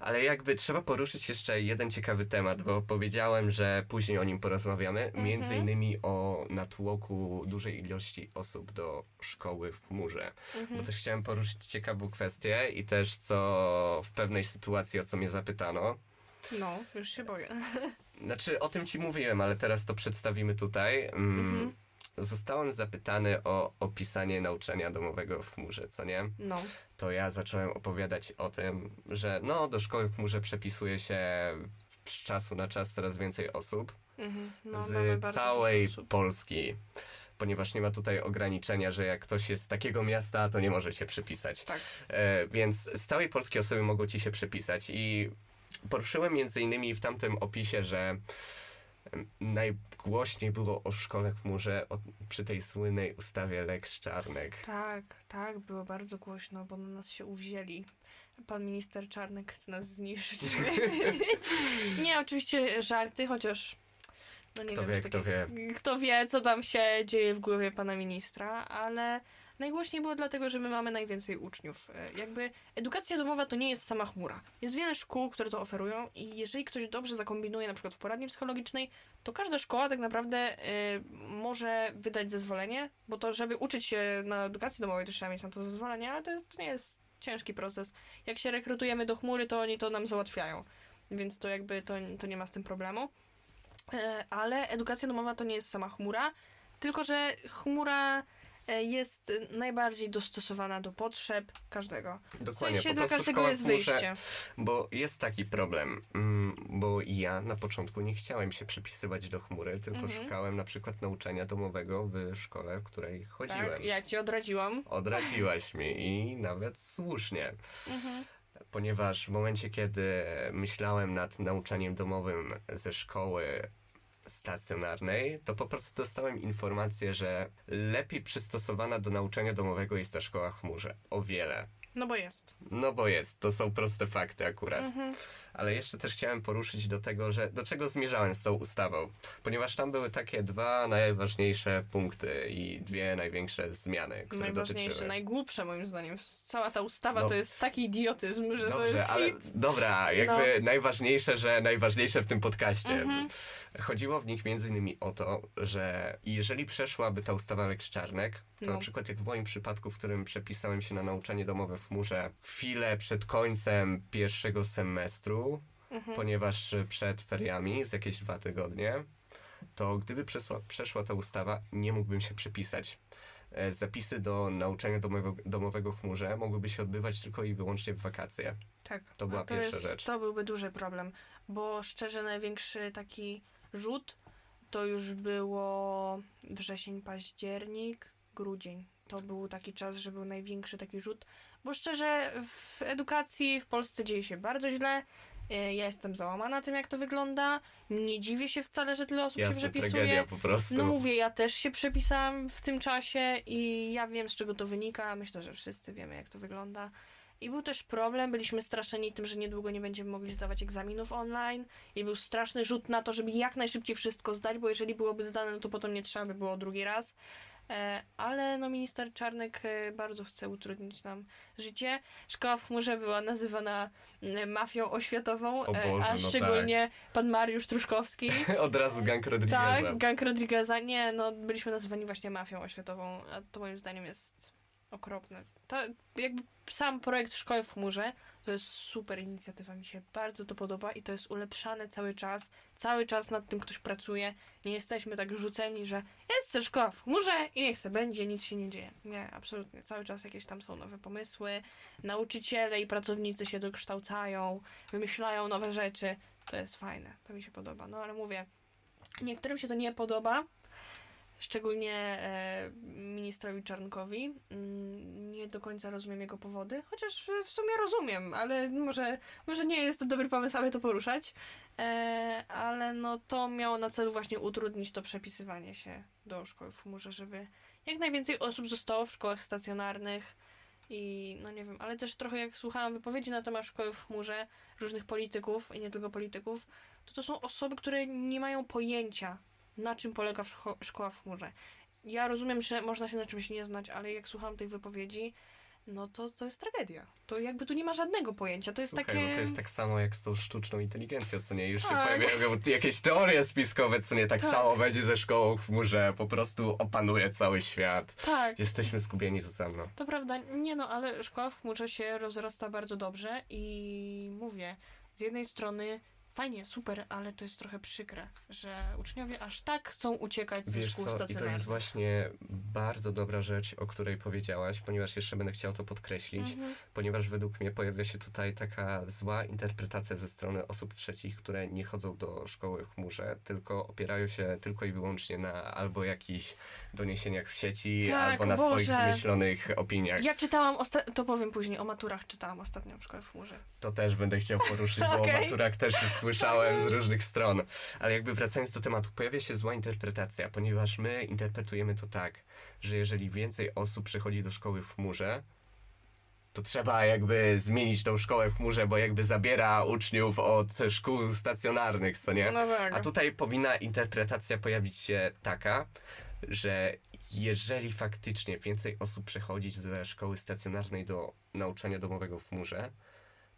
Ale jakby trzeba poruszyć jeszcze jeden ciekawy temat, bo powiedziałem, że później o nim porozmawiamy. Mhm. Między innymi o natłoku dużej ilości osób do szkoły w chmurze. Mhm. Bo też chciałem poruszyć ciekawą kwestię i też co w pewnej sytuacji, o co mnie zapytano. No, już się boję. Znaczy, o tym ci mówiłem, ale teraz to przedstawimy tutaj. Mm, Mhm. Zostałem zapytany o opisanie nauczania domowego w chmurze, co nie? No. To ja zacząłem opowiadać o tym, że no, do szkoły w chmurze przepisuje się z czasu na czas coraz więcej osób Mhm. no z całej. Polski. Ponieważ nie ma tutaj ograniczenia, że jak ktoś jest z takiego miasta, to nie może się przypisać. Tak. E, więc z całej Polski osoby mogą ci się przepisać i poruszyłem między innymi w tamtym opisie, że najgłośniej było o szkole w chmurze o, przy tej słynnej ustawie Lex Czarnek. Tak, tak, było bardzo głośno, bo na nas się uwzięli. Pan minister Czarnek chce nas zniszczyć. nie, oczywiście żarty, chociaż. No nie Kto wiem, wie, kto takie- Kto wie, co tam się dzieje w głowie pana ministra, ale najgłośniej było dlatego, że my mamy najwięcej uczniów. E, Jakby edukacja domowa to nie jest sama chmura. Jest wiele szkół, które to oferują i jeżeli ktoś dobrze zakombinuje na przykład w poradni psychologicznej, to każda szkoła tak naprawdę y, może wydać zezwolenie, bo to, żeby uczyć się na edukacji domowej, to trzeba mieć na to zezwolenie, ale to, jest, to nie jest ciężki proces. Jak się rekrutujemy do chmury, to oni to nam załatwiają, więc to jakby to, to nie ma z tym problemu. E, ale edukacja domowa to nie jest sama chmura, tylko że chmura jest najbardziej dostosowana do potrzeb każdego. W Dokładnie, sensie po dla każdego jest w chmurze, wyjście. bo jest taki problem, mm, bo ja na początku nie chciałem się przypisywać do chmury, tylko Mhm. szukałem na przykład nauczania domowego w szkole, w której chodziłem. Tak, ja ci odradziłam. Odradziłaś mi i nawet słusznie. Mhm. Ponieważ w momencie, kiedy myślałem nad nauczaniem domowym ze szkoły stacjonarnej, to po prostu dostałem informację, że lepiej przystosowana do nauczania domowego jest ta szkoła w chmurze. O wiele. No bo jest. No bo jest, to są proste fakty akurat. Mhm. Ale jeszcze też chciałem poruszyć do tego, że do czego zmierzałem z tą ustawą. Ponieważ tam były takie dwa najważniejsze punkty i dwie największe zmiany, które Najważniejsze, dotyczyły. najgłupsze moim zdaniem. Cała ta ustawa No. to jest taki idiotyzm, że to Dobrze, jest ale hit. dobra, jakby najważniejsze, że najważniejsze w tym podcaście. Mhm. Chodziło w nich między innymi o to, że jeżeli przeszłaby ta ustawa Lex Czarnek, to No. na przykład jak w moim przypadku, w którym przepisałem się na nauczanie domowe w chmurze chwilę przed końcem pierwszego semestru, Mhm. ponieważ przed feriami, z jakieś dwa tygodnie, to gdyby przeszła, przeszła ta ustawa, nie mógłbym się przepisać. E, Zapisy do nauczania domowego, domowego w chmurze mogłyby się odbywać tylko i wyłącznie w wakacje. Tak. To była A pierwsza jest, rzecz. To byłby duży problem, bo szczerze największy taki rzut to już było wrzesień, październik, grudzień. To był taki czas, że był największy taki rzut, bo szczerze w edukacji w Polsce dzieje się bardzo źle. E, Ja jestem załamana tym, jak to wygląda. Nie dziwię się wcale, że tyle osób się Jasne, przepisuje. tragedia po prostu. No mówię, ja też się przepisałam w tym czasie i ja wiem, z czego to wynika. Myślę, że wszyscy wiemy, jak to wygląda. I był też problem, byliśmy straszeni tym, że niedługo nie będziemy mogli zdawać egzaminów online. I był straszny rzut na to, żeby jak najszybciej wszystko zdać, bo jeżeli byłoby zdane, no to potem nie trzeba by było drugi raz. E, ale no minister Czarnek e, bardzo chce utrudnić nam życie. Szkoła w chmurze była nazywana mm, mafią oświatową, e, Boże, a no szczególnie pan Mariusz Truszkowski. Od razu gang Rodrigueza. Tak, gang Rodrigueza. Nie, no byliśmy nazywani właśnie mafią oświatową, a to moim zdaniem jest okropne. To jakby sam projekt Szkoły w chmurze to jest super inicjatywa, mi się bardzo to podoba i to jest ulepszane cały czas. Cały czas nad tym ktoś pracuje. Nie jesteśmy tak rzuceni, że jest szkoła w chmurze i niech se będzie, nic się nie dzieje. Nie, absolutnie. Cały czas jakieś tam są nowe pomysły. Nauczyciele i pracownicy się dokształcają, wymyślają nowe rzeczy. To jest fajne, to mi się podoba. No ale mówię, niektórym się to nie podoba, szczególnie e, ministrowi Czarnkowi. Mm, nie do końca rozumiem jego powody, chociaż w- sumie rozumiem, ale może, może nie jest to dobry pomysł, aby to poruszać. E, ale no to miało na celu właśnie utrudnić to przepisywanie się do szkoły w chmurze, żeby jak najwięcej osób zostało w szkołach stacjonarnych. I no nie wiem, ale też trochę jak słuchałam wypowiedzi na temat szkoły w chmurze różnych polityków i nie tylko polityków, to to są osoby, które nie mają pojęcia, na czym polega szko- szkoła w chmurze. Ja rozumiem, że można się na czymś nie znać, ale jak słucham tych wypowiedzi, no to to jest tragedia. To jakby tu nie ma żadnego pojęcia. To jest Słuchaj, takie. to jest tak samo jak z tą sztuczną inteligencją, co nie? Już się Tak. pojawiają jakieś teorie spiskowe, co nie? Tak, Tak. samo będzie ze szkołą w chmurze, po prostu opanuje cały świat. Tak, Jesteśmy zgubieni Zuzanno. to prawda. Nie no, ale szkoła w chmurze się rozrasta bardzo dobrze i mówię, z jednej strony fajnie, super, ale to jest trochę przykre, że uczniowie aż tak chcą uciekać ze Wiesz szkół co, i to stacjonarnych. jest właśnie bardzo dobra rzecz, o której powiedziałaś, ponieważ jeszcze będę chciał to podkreślić, Mhm. ponieważ według mnie pojawia się tutaj taka zła interpretacja ze strony osób trzecich, które nie chodzą do szkoły w chmurze, tylko opierają się tylko i wyłącznie na albo jakichś doniesieniach w sieci, Tak, albo na swoich Boże. zmyślonych opiniach. Ja czytałam, osta- to powiem później, o maturach czytałam ostatnio w szkole w chmurze. To też będę chciał poruszyć, bo Okej. o maturach też już słyszałem z różnych stron. Ale jakby wracając do tematu, pojawia się zła interpretacja, ponieważ my interpretujemy to tak, że jeżeli więcej osób przychodzi do szkoły w chmurze, to trzeba jakby zmienić tą szkołę w chmurze, bo jakby zabiera uczniów od szkół stacjonarnych, co nie? No tak. A tutaj powinna interpretacja pojawić się taka, że jeżeli faktycznie więcej osób przechodzi ze szkoły stacjonarnej do nauczania domowego w chmurze,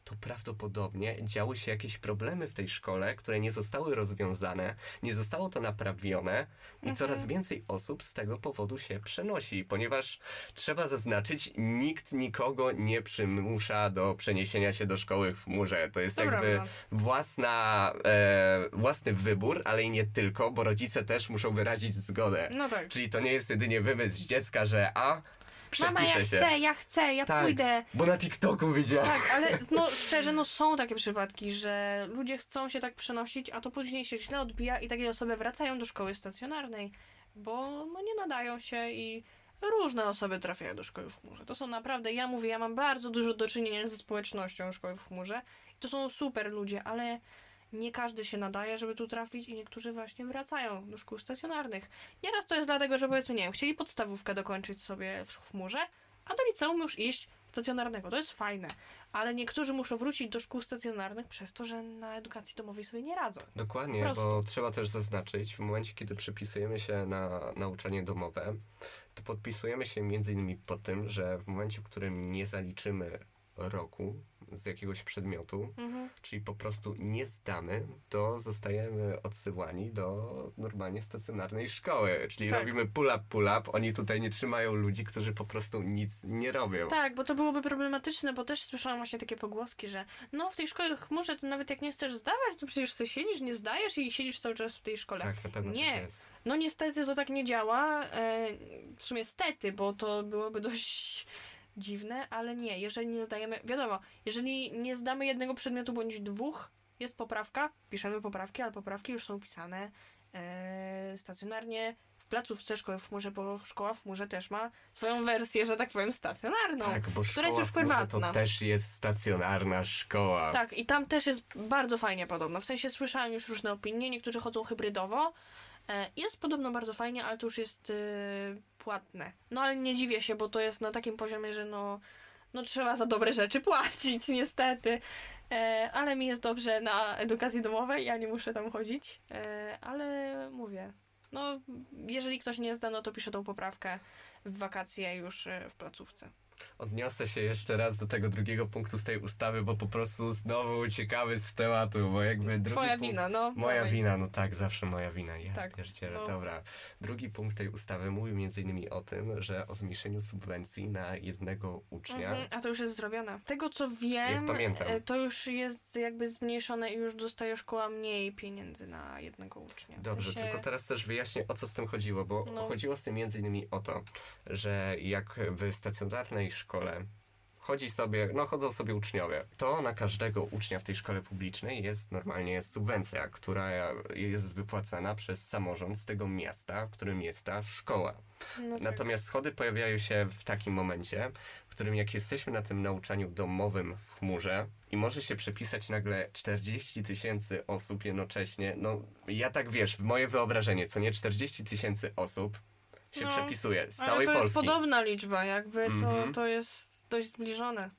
to prawdopodobnie działy się jakieś problemy w tej szkole, które nie zostały rozwiązane, nie zostało to naprawione i Mhm. coraz więcej osób z tego powodu się przenosi, ponieważ trzeba zaznaczyć, nikt nikogo nie przymusza do przeniesienia się do szkoły w chmurze. To jest To jakby prawda. własna, e, własny wybór, ale i nie tylko, bo rodzice też muszą wyrazić zgodę. No tak. Czyli to nie jest jedynie wymysł dziecka, że a, przepiszę Mama, ja się. chcę, ja chcę, ja Tak. pójdę. Bo na TikToku widziałem. Tak, ale no szczerze, no są takie przypadki, że ludzie chcą się tak przenosić, a to później się źle odbija i takie osoby wracają do szkoły stacjonarnej, bo no nie nadają się i różne osoby trafiają do szkoły w chmurze. To są naprawdę, ja mówię, ja mam bardzo dużo do czynienia ze społecznością szkoły w chmurze i to są super ludzie, ale nie każdy się nadaje, żeby tu trafić i niektórzy właśnie wracają do szkół stacjonarnych. Nieraz to jest dlatego, że powiedzmy, nie wiem, chcieli podstawówkę dokończyć sobie w chmurze, a do liceum już iść stacjonarnego. To jest fajne. Ale niektórzy muszą wrócić do szkół stacjonarnych przez to, że na edukacji domowej sobie nie radzą. Dokładnie, bo trzeba też zaznaczyć, w momencie, kiedy przepisujemy się na nauczanie domowe, to podpisujemy się między innymi po tym, że w momencie, w którym nie zaliczymy roku z jakiegoś przedmiotu, czyli po prostu nie zdamy, to zostajemy odsyłani do normalnie stacjonarnej szkoły. Czyli Tak. robimy pull-up, pull-up. Oni tutaj nie trzymają ludzi, którzy po prostu nic nie robią. Tak, bo to byłoby problematyczne, bo też słyszałam właśnie takie pogłoski, że no w tej szkole chmurze to nawet jak nie chcesz zdawać, to przecież sobie siedzisz, nie zdajesz i siedzisz cały czas w tej szkole. Tak, na pewno Nie. tak jest. No niestety to tak nie działa. E, w sumie stety, bo to byłoby dość dziwne, ale nie. Jeżeli nie zdajemy, wiadomo, jeżeli nie zdamy jednego przedmiotu bądź dwóch, jest poprawka, piszemy poprawki, ale poprawki już są pisane e, stacjonarnie w placówce szkoły w chmurze, bo szkoła w chmurze też ma swoją wersję, że tak powiem, stacjonarną. Tak, bo która jest już prywatna. to też jest stacjonarna szkoła. Tak, i tam też jest bardzo fajnie podobno. W sensie słyszałam już różne opinie, niektórzy chodzą hybrydowo. E, Jest podobno bardzo fajnie, ale to już jest e, płatne. No ale nie dziwię się, bo to jest na takim poziomie, że no no trzeba za dobre rzeczy płacić, niestety. E, ale mi jest dobrze na edukacji domowej, ja nie muszę tam chodzić. E, ale mówię, no jeżeli ktoś nie zda, no to piszę tą poprawkę w wakacje już e, w placówce. Odniosę się jeszcze raz do tego drugiego punktu z tej ustawy, bo po prostu znowu uciekamy z tematu, bo jakby drugi Twoja punkt... wina, no. Moja dawaj. wina, no tak, zawsze moja wina. Ja Tak, pierdzielę, no. dobra. Drugi punkt tej ustawy mówił między innymi o tym, że o zmniejszeniu subwencji na jednego ucznia. Mhm, a to już jest zrobione. Tego co wiem, pamiętam. e, to już jest jakby zmniejszone i już dostaje szkoła mniej pieniędzy na jednego ucznia. W Dobrze, sensie- tylko teraz też wyjaśnię o co z tym chodziło, bo No. chodziło z tym między innymi o to, że jak w stacjonarnej szkole chodzi sobie, no chodzą sobie uczniowie, to na każdego ucznia w tej szkole publicznej jest normalnie subwencja, która jest wypłacana przez samorząd z tego miasta, w którym jest ta szkoła. No tak. Natomiast schody pojawiają się w takim momencie, w którym jak jesteśmy na tym nauczaniu domowym w chmurze i może się przepisać nagle 40 tysięcy osób jednocześnie, no ja tak wiesz, w moje wyobrażenie, co nie 40 tysięcy osób się No, przepisuje z całej to jest Polski. podobna liczba, jakby Mhm. to, to jest dość zbliżone.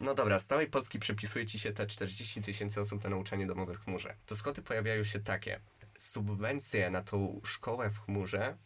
No dobra, z całej Polski przepisuje ci się te 40 tysięcy osób na nauczanie domowe w chmurze. To schody pojawiają się takie. Subwencje na tą szkołę w chmurze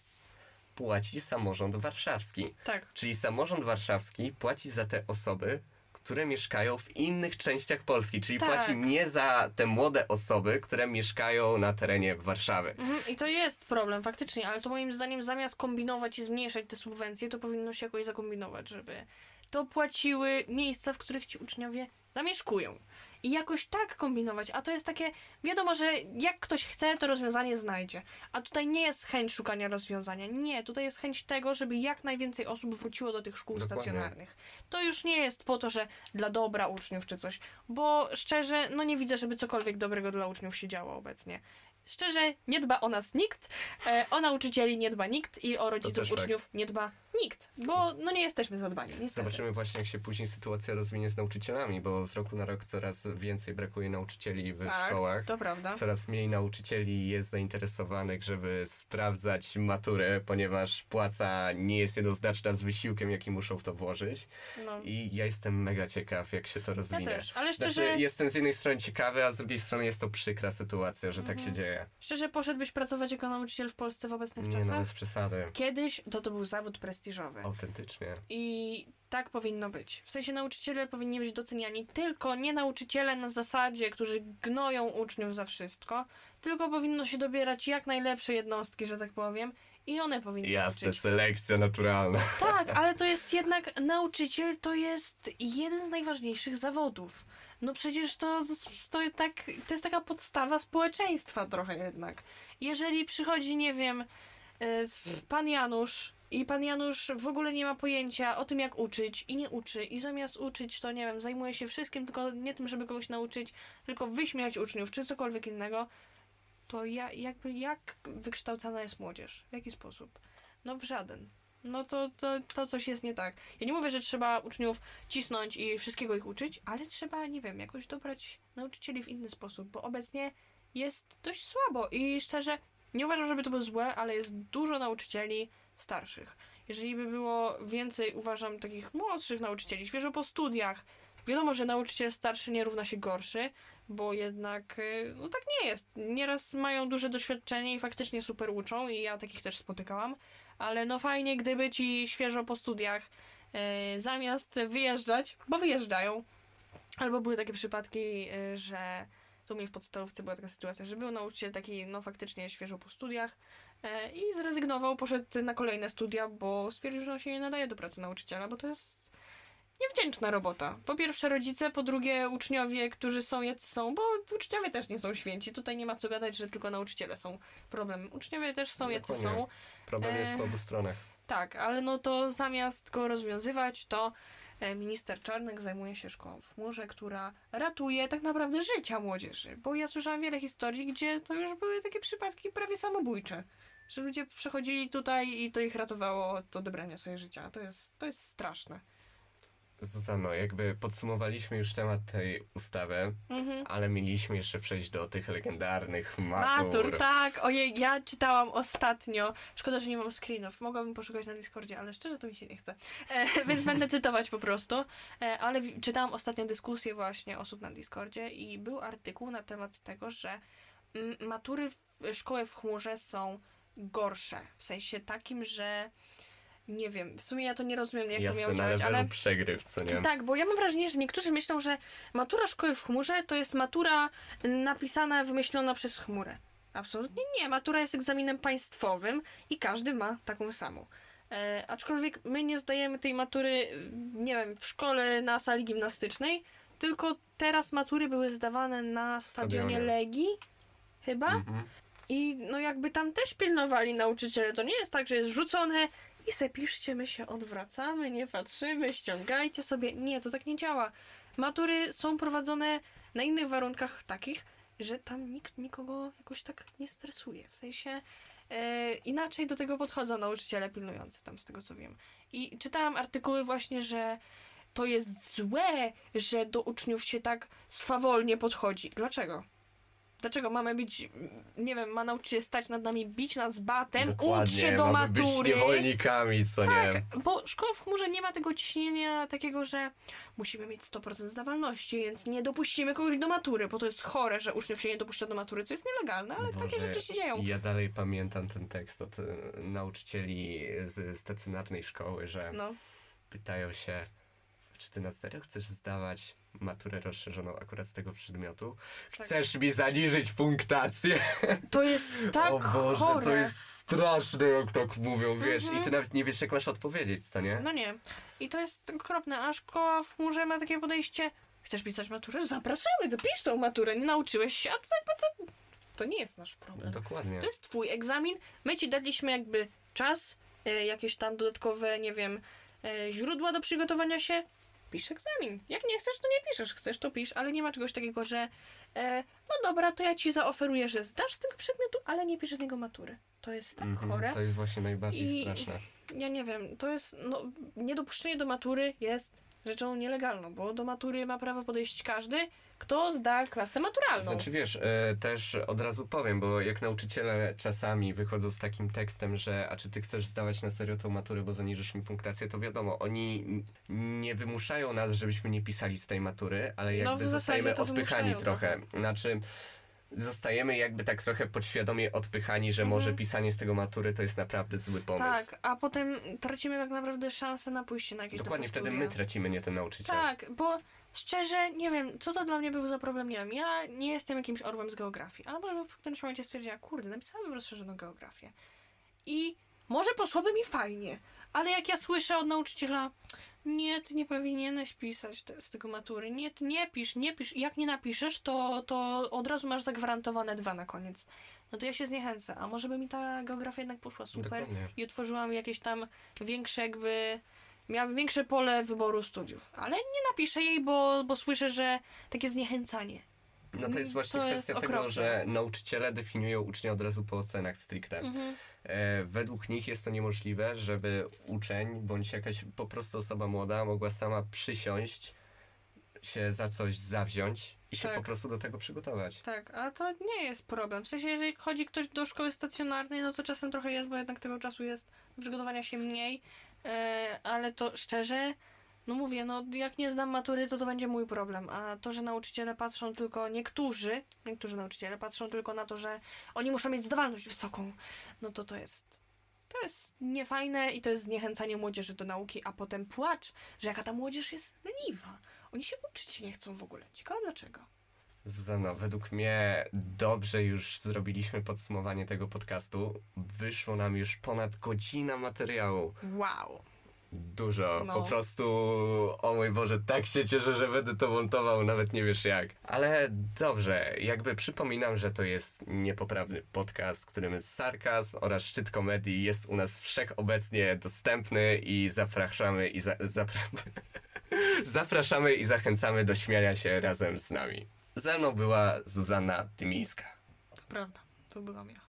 płaci samorząd warszawski. Tak. Czyli samorząd warszawski płaci za te osoby, które mieszkają w innych częściach Polski, czyli Tak. płaci nie za te młode osoby, które mieszkają na terenie Warszawy. Mhm, I to jest problem, faktycznie, ale to moim zdaniem zamiast kombinować i zmniejszać te subwencje, to powinno się jakoś zakombinować, żeby to płaciły miejsca, w których ci uczniowie zamieszkują. I jakoś tak kombinować, a to jest takie, wiadomo, że jak ktoś chce, to rozwiązanie znajdzie. A tutaj nie jest chęć szukania rozwiązania. Nie, tutaj jest chęć tego, żeby jak najwięcej osób wróciło do tych szkół Dokładnie. stacjonarnych. To już nie jest po to, że dla dobra uczniów czy coś, bo szczerze, no nie widzę, żeby cokolwiek dobrego dla uczniów się działo obecnie. Szczerze, nie dba o nas nikt, e, o nauczycieli nie dba nikt i o rodziców fakt. uczniów nie dba nikt, bo no nie jesteśmy zadbani, niestety. Zobaczymy właśnie, jak się później sytuacja rozwinie z nauczycielami, bo z roku na rok coraz więcej brakuje nauczycieli w tak, szkołach. to prawda. Coraz mniej nauczycieli jest zainteresowanych, żeby sprawdzać maturę, ponieważ płaca nie jest jednoznaczna z wysiłkiem, jaki muszą w to włożyć. No. I ja jestem mega ciekaw, jak się to Ja rozwinie. też, ale szczerze, Znaczy, jestem z jednej strony ciekawy, a z drugiej strony jest to przykra sytuacja, że tak Mhm. się dzieje. szczerze poszedłbyś pracować jako nauczyciel w Polsce w obecnych Nie no, czasach? bez przesady. Kiedyś to to był zawód prestiżowy. Autentycznie. I tak powinno być. W sensie nauczyciele powinni być doceniani, tylko nie nauczyciele na zasadzie, którzy gnoją uczniów za wszystko, tylko powinno się dobierać jak najlepsze jednostki, że tak powiem, i one powinny Jasne, uczyć. selekcja naturalna. Tak, ale to jest jednak nauczyciel to jest jeden z najważniejszych zawodów. No przecież to, to, tak, to jest taka podstawa społeczeństwa trochę jednak. Jeżeli przychodzi, nie wiem, e, pan Janusz i pan Janusz w ogóle nie ma pojęcia o tym, jak uczyć i nie uczy i zamiast uczyć, to nie wiem, zajmuje się wszystkim, tylko nie tym, żeby kogoś nauczyć, tylko wyśmiać uczniów czy cokolwiek innego, to ja, jakby jak wykształcana jest młodzież? W jaki sposób? No w żaden. No to, to, to coś jest nie tak. Ja nie mówię, że trzeba uczniów cisnąć i wszystkiego ich uczyć, ale trzeba, nie wiem, jakoś dobrać nauczycieli w inny sposób, bo obecnie jest dość słabo i szczerze nie uważam, żeby to było złe, ale jest dużo nauczycieli starszych. Jeżeli by było więcej, uważam, takich młodszych nauczycieli, świeżo po studiach, wiadomo, że nauczyciel starszy nie równa się gorszy, bo jednak y, no tak nie jest. Nieraz mają duże doświadczenie i faktycznie super uczą i ja takich też spotykałam, ale no fajnie, gdyby ci świeżo po studiach y, zamiast wyjeżdżać, bo wyjeżdżają, albo były takie przypadki, y, że tu mi w podstawówce była taka sytuacja, że był nauczyciel taki, no faktycznie świeżo po studiach i zrezygnował, poszedł na kolejne studia, bo stwierdził, że on się nie nadaje do pracy nauczyciela, bo to jest niewdzięczna robota. Po pierwsze rodzice, po drugie uczniowie, którzy są jacy są, bo uczniowie też nie są święci. Tutaj nie ma co gadać, że tylko nauczyciele są problemem. Uczniowie też są Dokładnie. są. Problem jest E, po obu stronach. Tak, ale no to zamiast go rozwiązywać, to e, minister Czarnek zajmuje się szkołą w chmurze, która ratuje tak naprawdę życia młodzieży. Bo ja słyszałam wiele historii, gdzie to już były takie przypadki prawie samobójcze. Że ludzie przechodzili tutaj i to ich ratowało od odebrania sobie życia. To jest, to jest straszne. Zuzano, jakby podsumowaliśmy już temat tej ustawy, Mhm. ale mieliśmy jeszcze przejść do tych legendarnych matur. Matur, tak. Ojej, ja czytałam ostatnio. Szkoda, że nie mam screenów. Mogłabym poszukać na Discordzie, ale szczerze to mi się nie chce. E, więc będę cytować po prostu. E, ale wi- czytałam ostatnio dyskusję właśnie osób na Discordzie i był artykuł na temat tego, że mm, matury w szkoły w chmurze są gorsze. W sensie takim, że nie wiem, w sumie ja to nie rozumiem, jak to Jasne, miało na działać, ale przegryw, co nie? tak, bo ja mam wrażenie, że niektórzy myślą, że matura szkoły w chmurze to jest matura napisana, wymyślona przez chmurę. Absolutnie nie. Matura jest egzaminem państwowym i każdy ma taką samą. E, aczkolwiek my nie zdajemy tej matury, nie wiem, w szkole na sali gimnastycznej, tylko teraz matury były zdawane na stadionie Stadionie. Legii, chyba. Mhm. I no jakby tam też pilnowali nauczyciele. To nie jest tak, że jest rzucone i se piszcie, my się odwracamy, nie patrzymy, ściągajcie sobie. Nie, to tak nie działa. Matury są prowadzone na innych warunkach takich, że tam nikt nikogo jakoś tak nie stresuje. W sensie e, inaczej do tego podchodzą nauczyciele pilnujący tam z tego co wiem. I czytałam artykuły właśnie, że to jest złe, że do uczniów się tak swawolnie podchodzi. Dlaczego? Dlaczego mamy być, nie wiem, ma nauczyciel stać nad nami, bić nas batem, ucz się do mamy być matury. niewolnikami, co nie? Tak, bo szkoła w chmurze nie ma tego ciśnienia takiego, że musimy mieć 100% zdawalności, więc nie dopuścimy kogoś do matury, bo to jest chore, że uczniów się nie dopuszcza do matury, co jest nielegalne, ale takie Boże, rzeczy się dzieją. Ja dalej pamiętam ten tekst od e, nauczycieli z stacjonarnej szkoły, że No, pytają się, czy ty na serio chcesz zdawać maturę rozszerzoną akurat z tego przedmiotu? Tak. Chcesz mi zaniżyć punktację? to jest tak o Boże, chore. to jest straszne, jak tak mówią, wiesz, Mhm. i ty nawet nie wiesz, jak masz odpowiedzieć, co nie? No nie. I to jest okropne, a szkoła w chmurze ma takie podejście, chcesz pisać maturę? Zapraszamy, to pisz tą maturę, nie nauczyłeś się, a to, to, to nie jest nasz problem. Dokładnie. To jest twój egzamin. My ci daliśmy jakby czas, e, jakieś tam dodatkowe, nie wiem, e, źródła do przygotowania się. Pisz egzamin. Jak nie chcesz, to nie piszesz. Chcesz, to pisz, ale nie ma czegoś takiego, że e, no dobra, to ja ci zaoferuję, że zdasz z tego przedmiotu, ale nie piszesz z niego matury. To jest tak Mhm, chore. To jest właśnie najbardziej I- straszne. Ja nie wiem, to jest, no, niedopuszczenie do matury jest rzeczą nielegalną, bo do matury ma prawo podejść każdy, kto zda klasę maturalną. Znaczy wiesz, e, też od razu powiem, bo jak nauczyciele czasami wychodzą z takim tekstem, że a czy ty chcesz zdawać na serio tą maturę, bo zaniżysz mi punktację, to wiadomo, oni nie wymuszają nas, żebyśmy nie pisali z tej matury, ale No, jakby zasadzie zostajemy odpychani wymuszają trochę. Znaczy zostajemy jakby tak trochę podświadomie odpychani, że Mhm. może pisanie z tego matury to jest naprawdę zły pomysł. Tak, a potem tracimy tak naprawdę szansę na pójście na jakieś Dokładnie wtedy my tracimy, nie ten nauczyciel. Tak, bo szczerze, nie wiem, co to dla mnie był za problem, nie wiem. Ja nie jestem jakimś orłem z geografii, ale może bym w którymś momencie stwierdziła, kurde, napisałem rozszerzoną geografię. I może poszłoby mi fajnie, ale jak ja słyszę od nauczyciela, nie, ty nie powinieneś pisać te, z tego matury, nie, ty nie pisz, nie pisz, I jak nie napiszesz, to, to od razu masz zagwarantowane dwa na koniec. No to ja się zniechęcę, a może by mi ta geografia jednak poszła super Dokładnie. i otworzyła mi jakieś tam większe jakby miałabym większe pole wyboru studiów, ale nie napiszę jej, bo, bo słyszę, że takie zniechęcanie. No to jest właśnie To kwestia jest tego, że nauczyciele definiują ucznia od razu po ocenach stricte. Mhm. E, według nich jest to niemożliwe, żeby uczeń bądź jakaś po prostu osoba młoda mogła sama przysiąść, się za coś zawziąć i się Tak. po prostu do tego przygotować. Tak, a to nie jest problem. W sensie, jeżeli chodzi ktoś do szkoły stacjonarnej, no to czasem trochę jest, bo jednak tego czasu jest do przygotowania się mniej, e, ale to szczerze, no mówię, no jak nie zdam matury, to to będzie mój problem. A to, że nauczyciele patrzą tylko, niektórzy, niektórzy nauczyciele patrzą tylko na to, że oni muszą mieć zdawalność wysoką, no to to jest. To jest niefajne i to jest zniechęcanie młodzieży do nauki, a potem płacz, że jaka ta młodzież jest leniwa. Oni się uczyć nie chcą w ogóle. Ciekawe dlaczego. Zuzanna, według mnie dobrze już zrobiliśmy podsumowanie tego podcastu. Wyszło nam już ponad godzina materiału. Wow. Dużo. No. Po prostu, o mój Boże, tak się cieszę, że będę to montował, nawet nie wiesz jak. Ale dobrze, jakby przypominam, że to jest niepoprawny podcast, w którym sarkazm oraz szczyt komedii jest u nas wszechobecnie dostępny i zapraszamy i za, zapra... zapraszamy i zachęcamy do śmiania się razem z nami. Ze mną była Zuzanna Tymińska. To prawda, to byłam ja.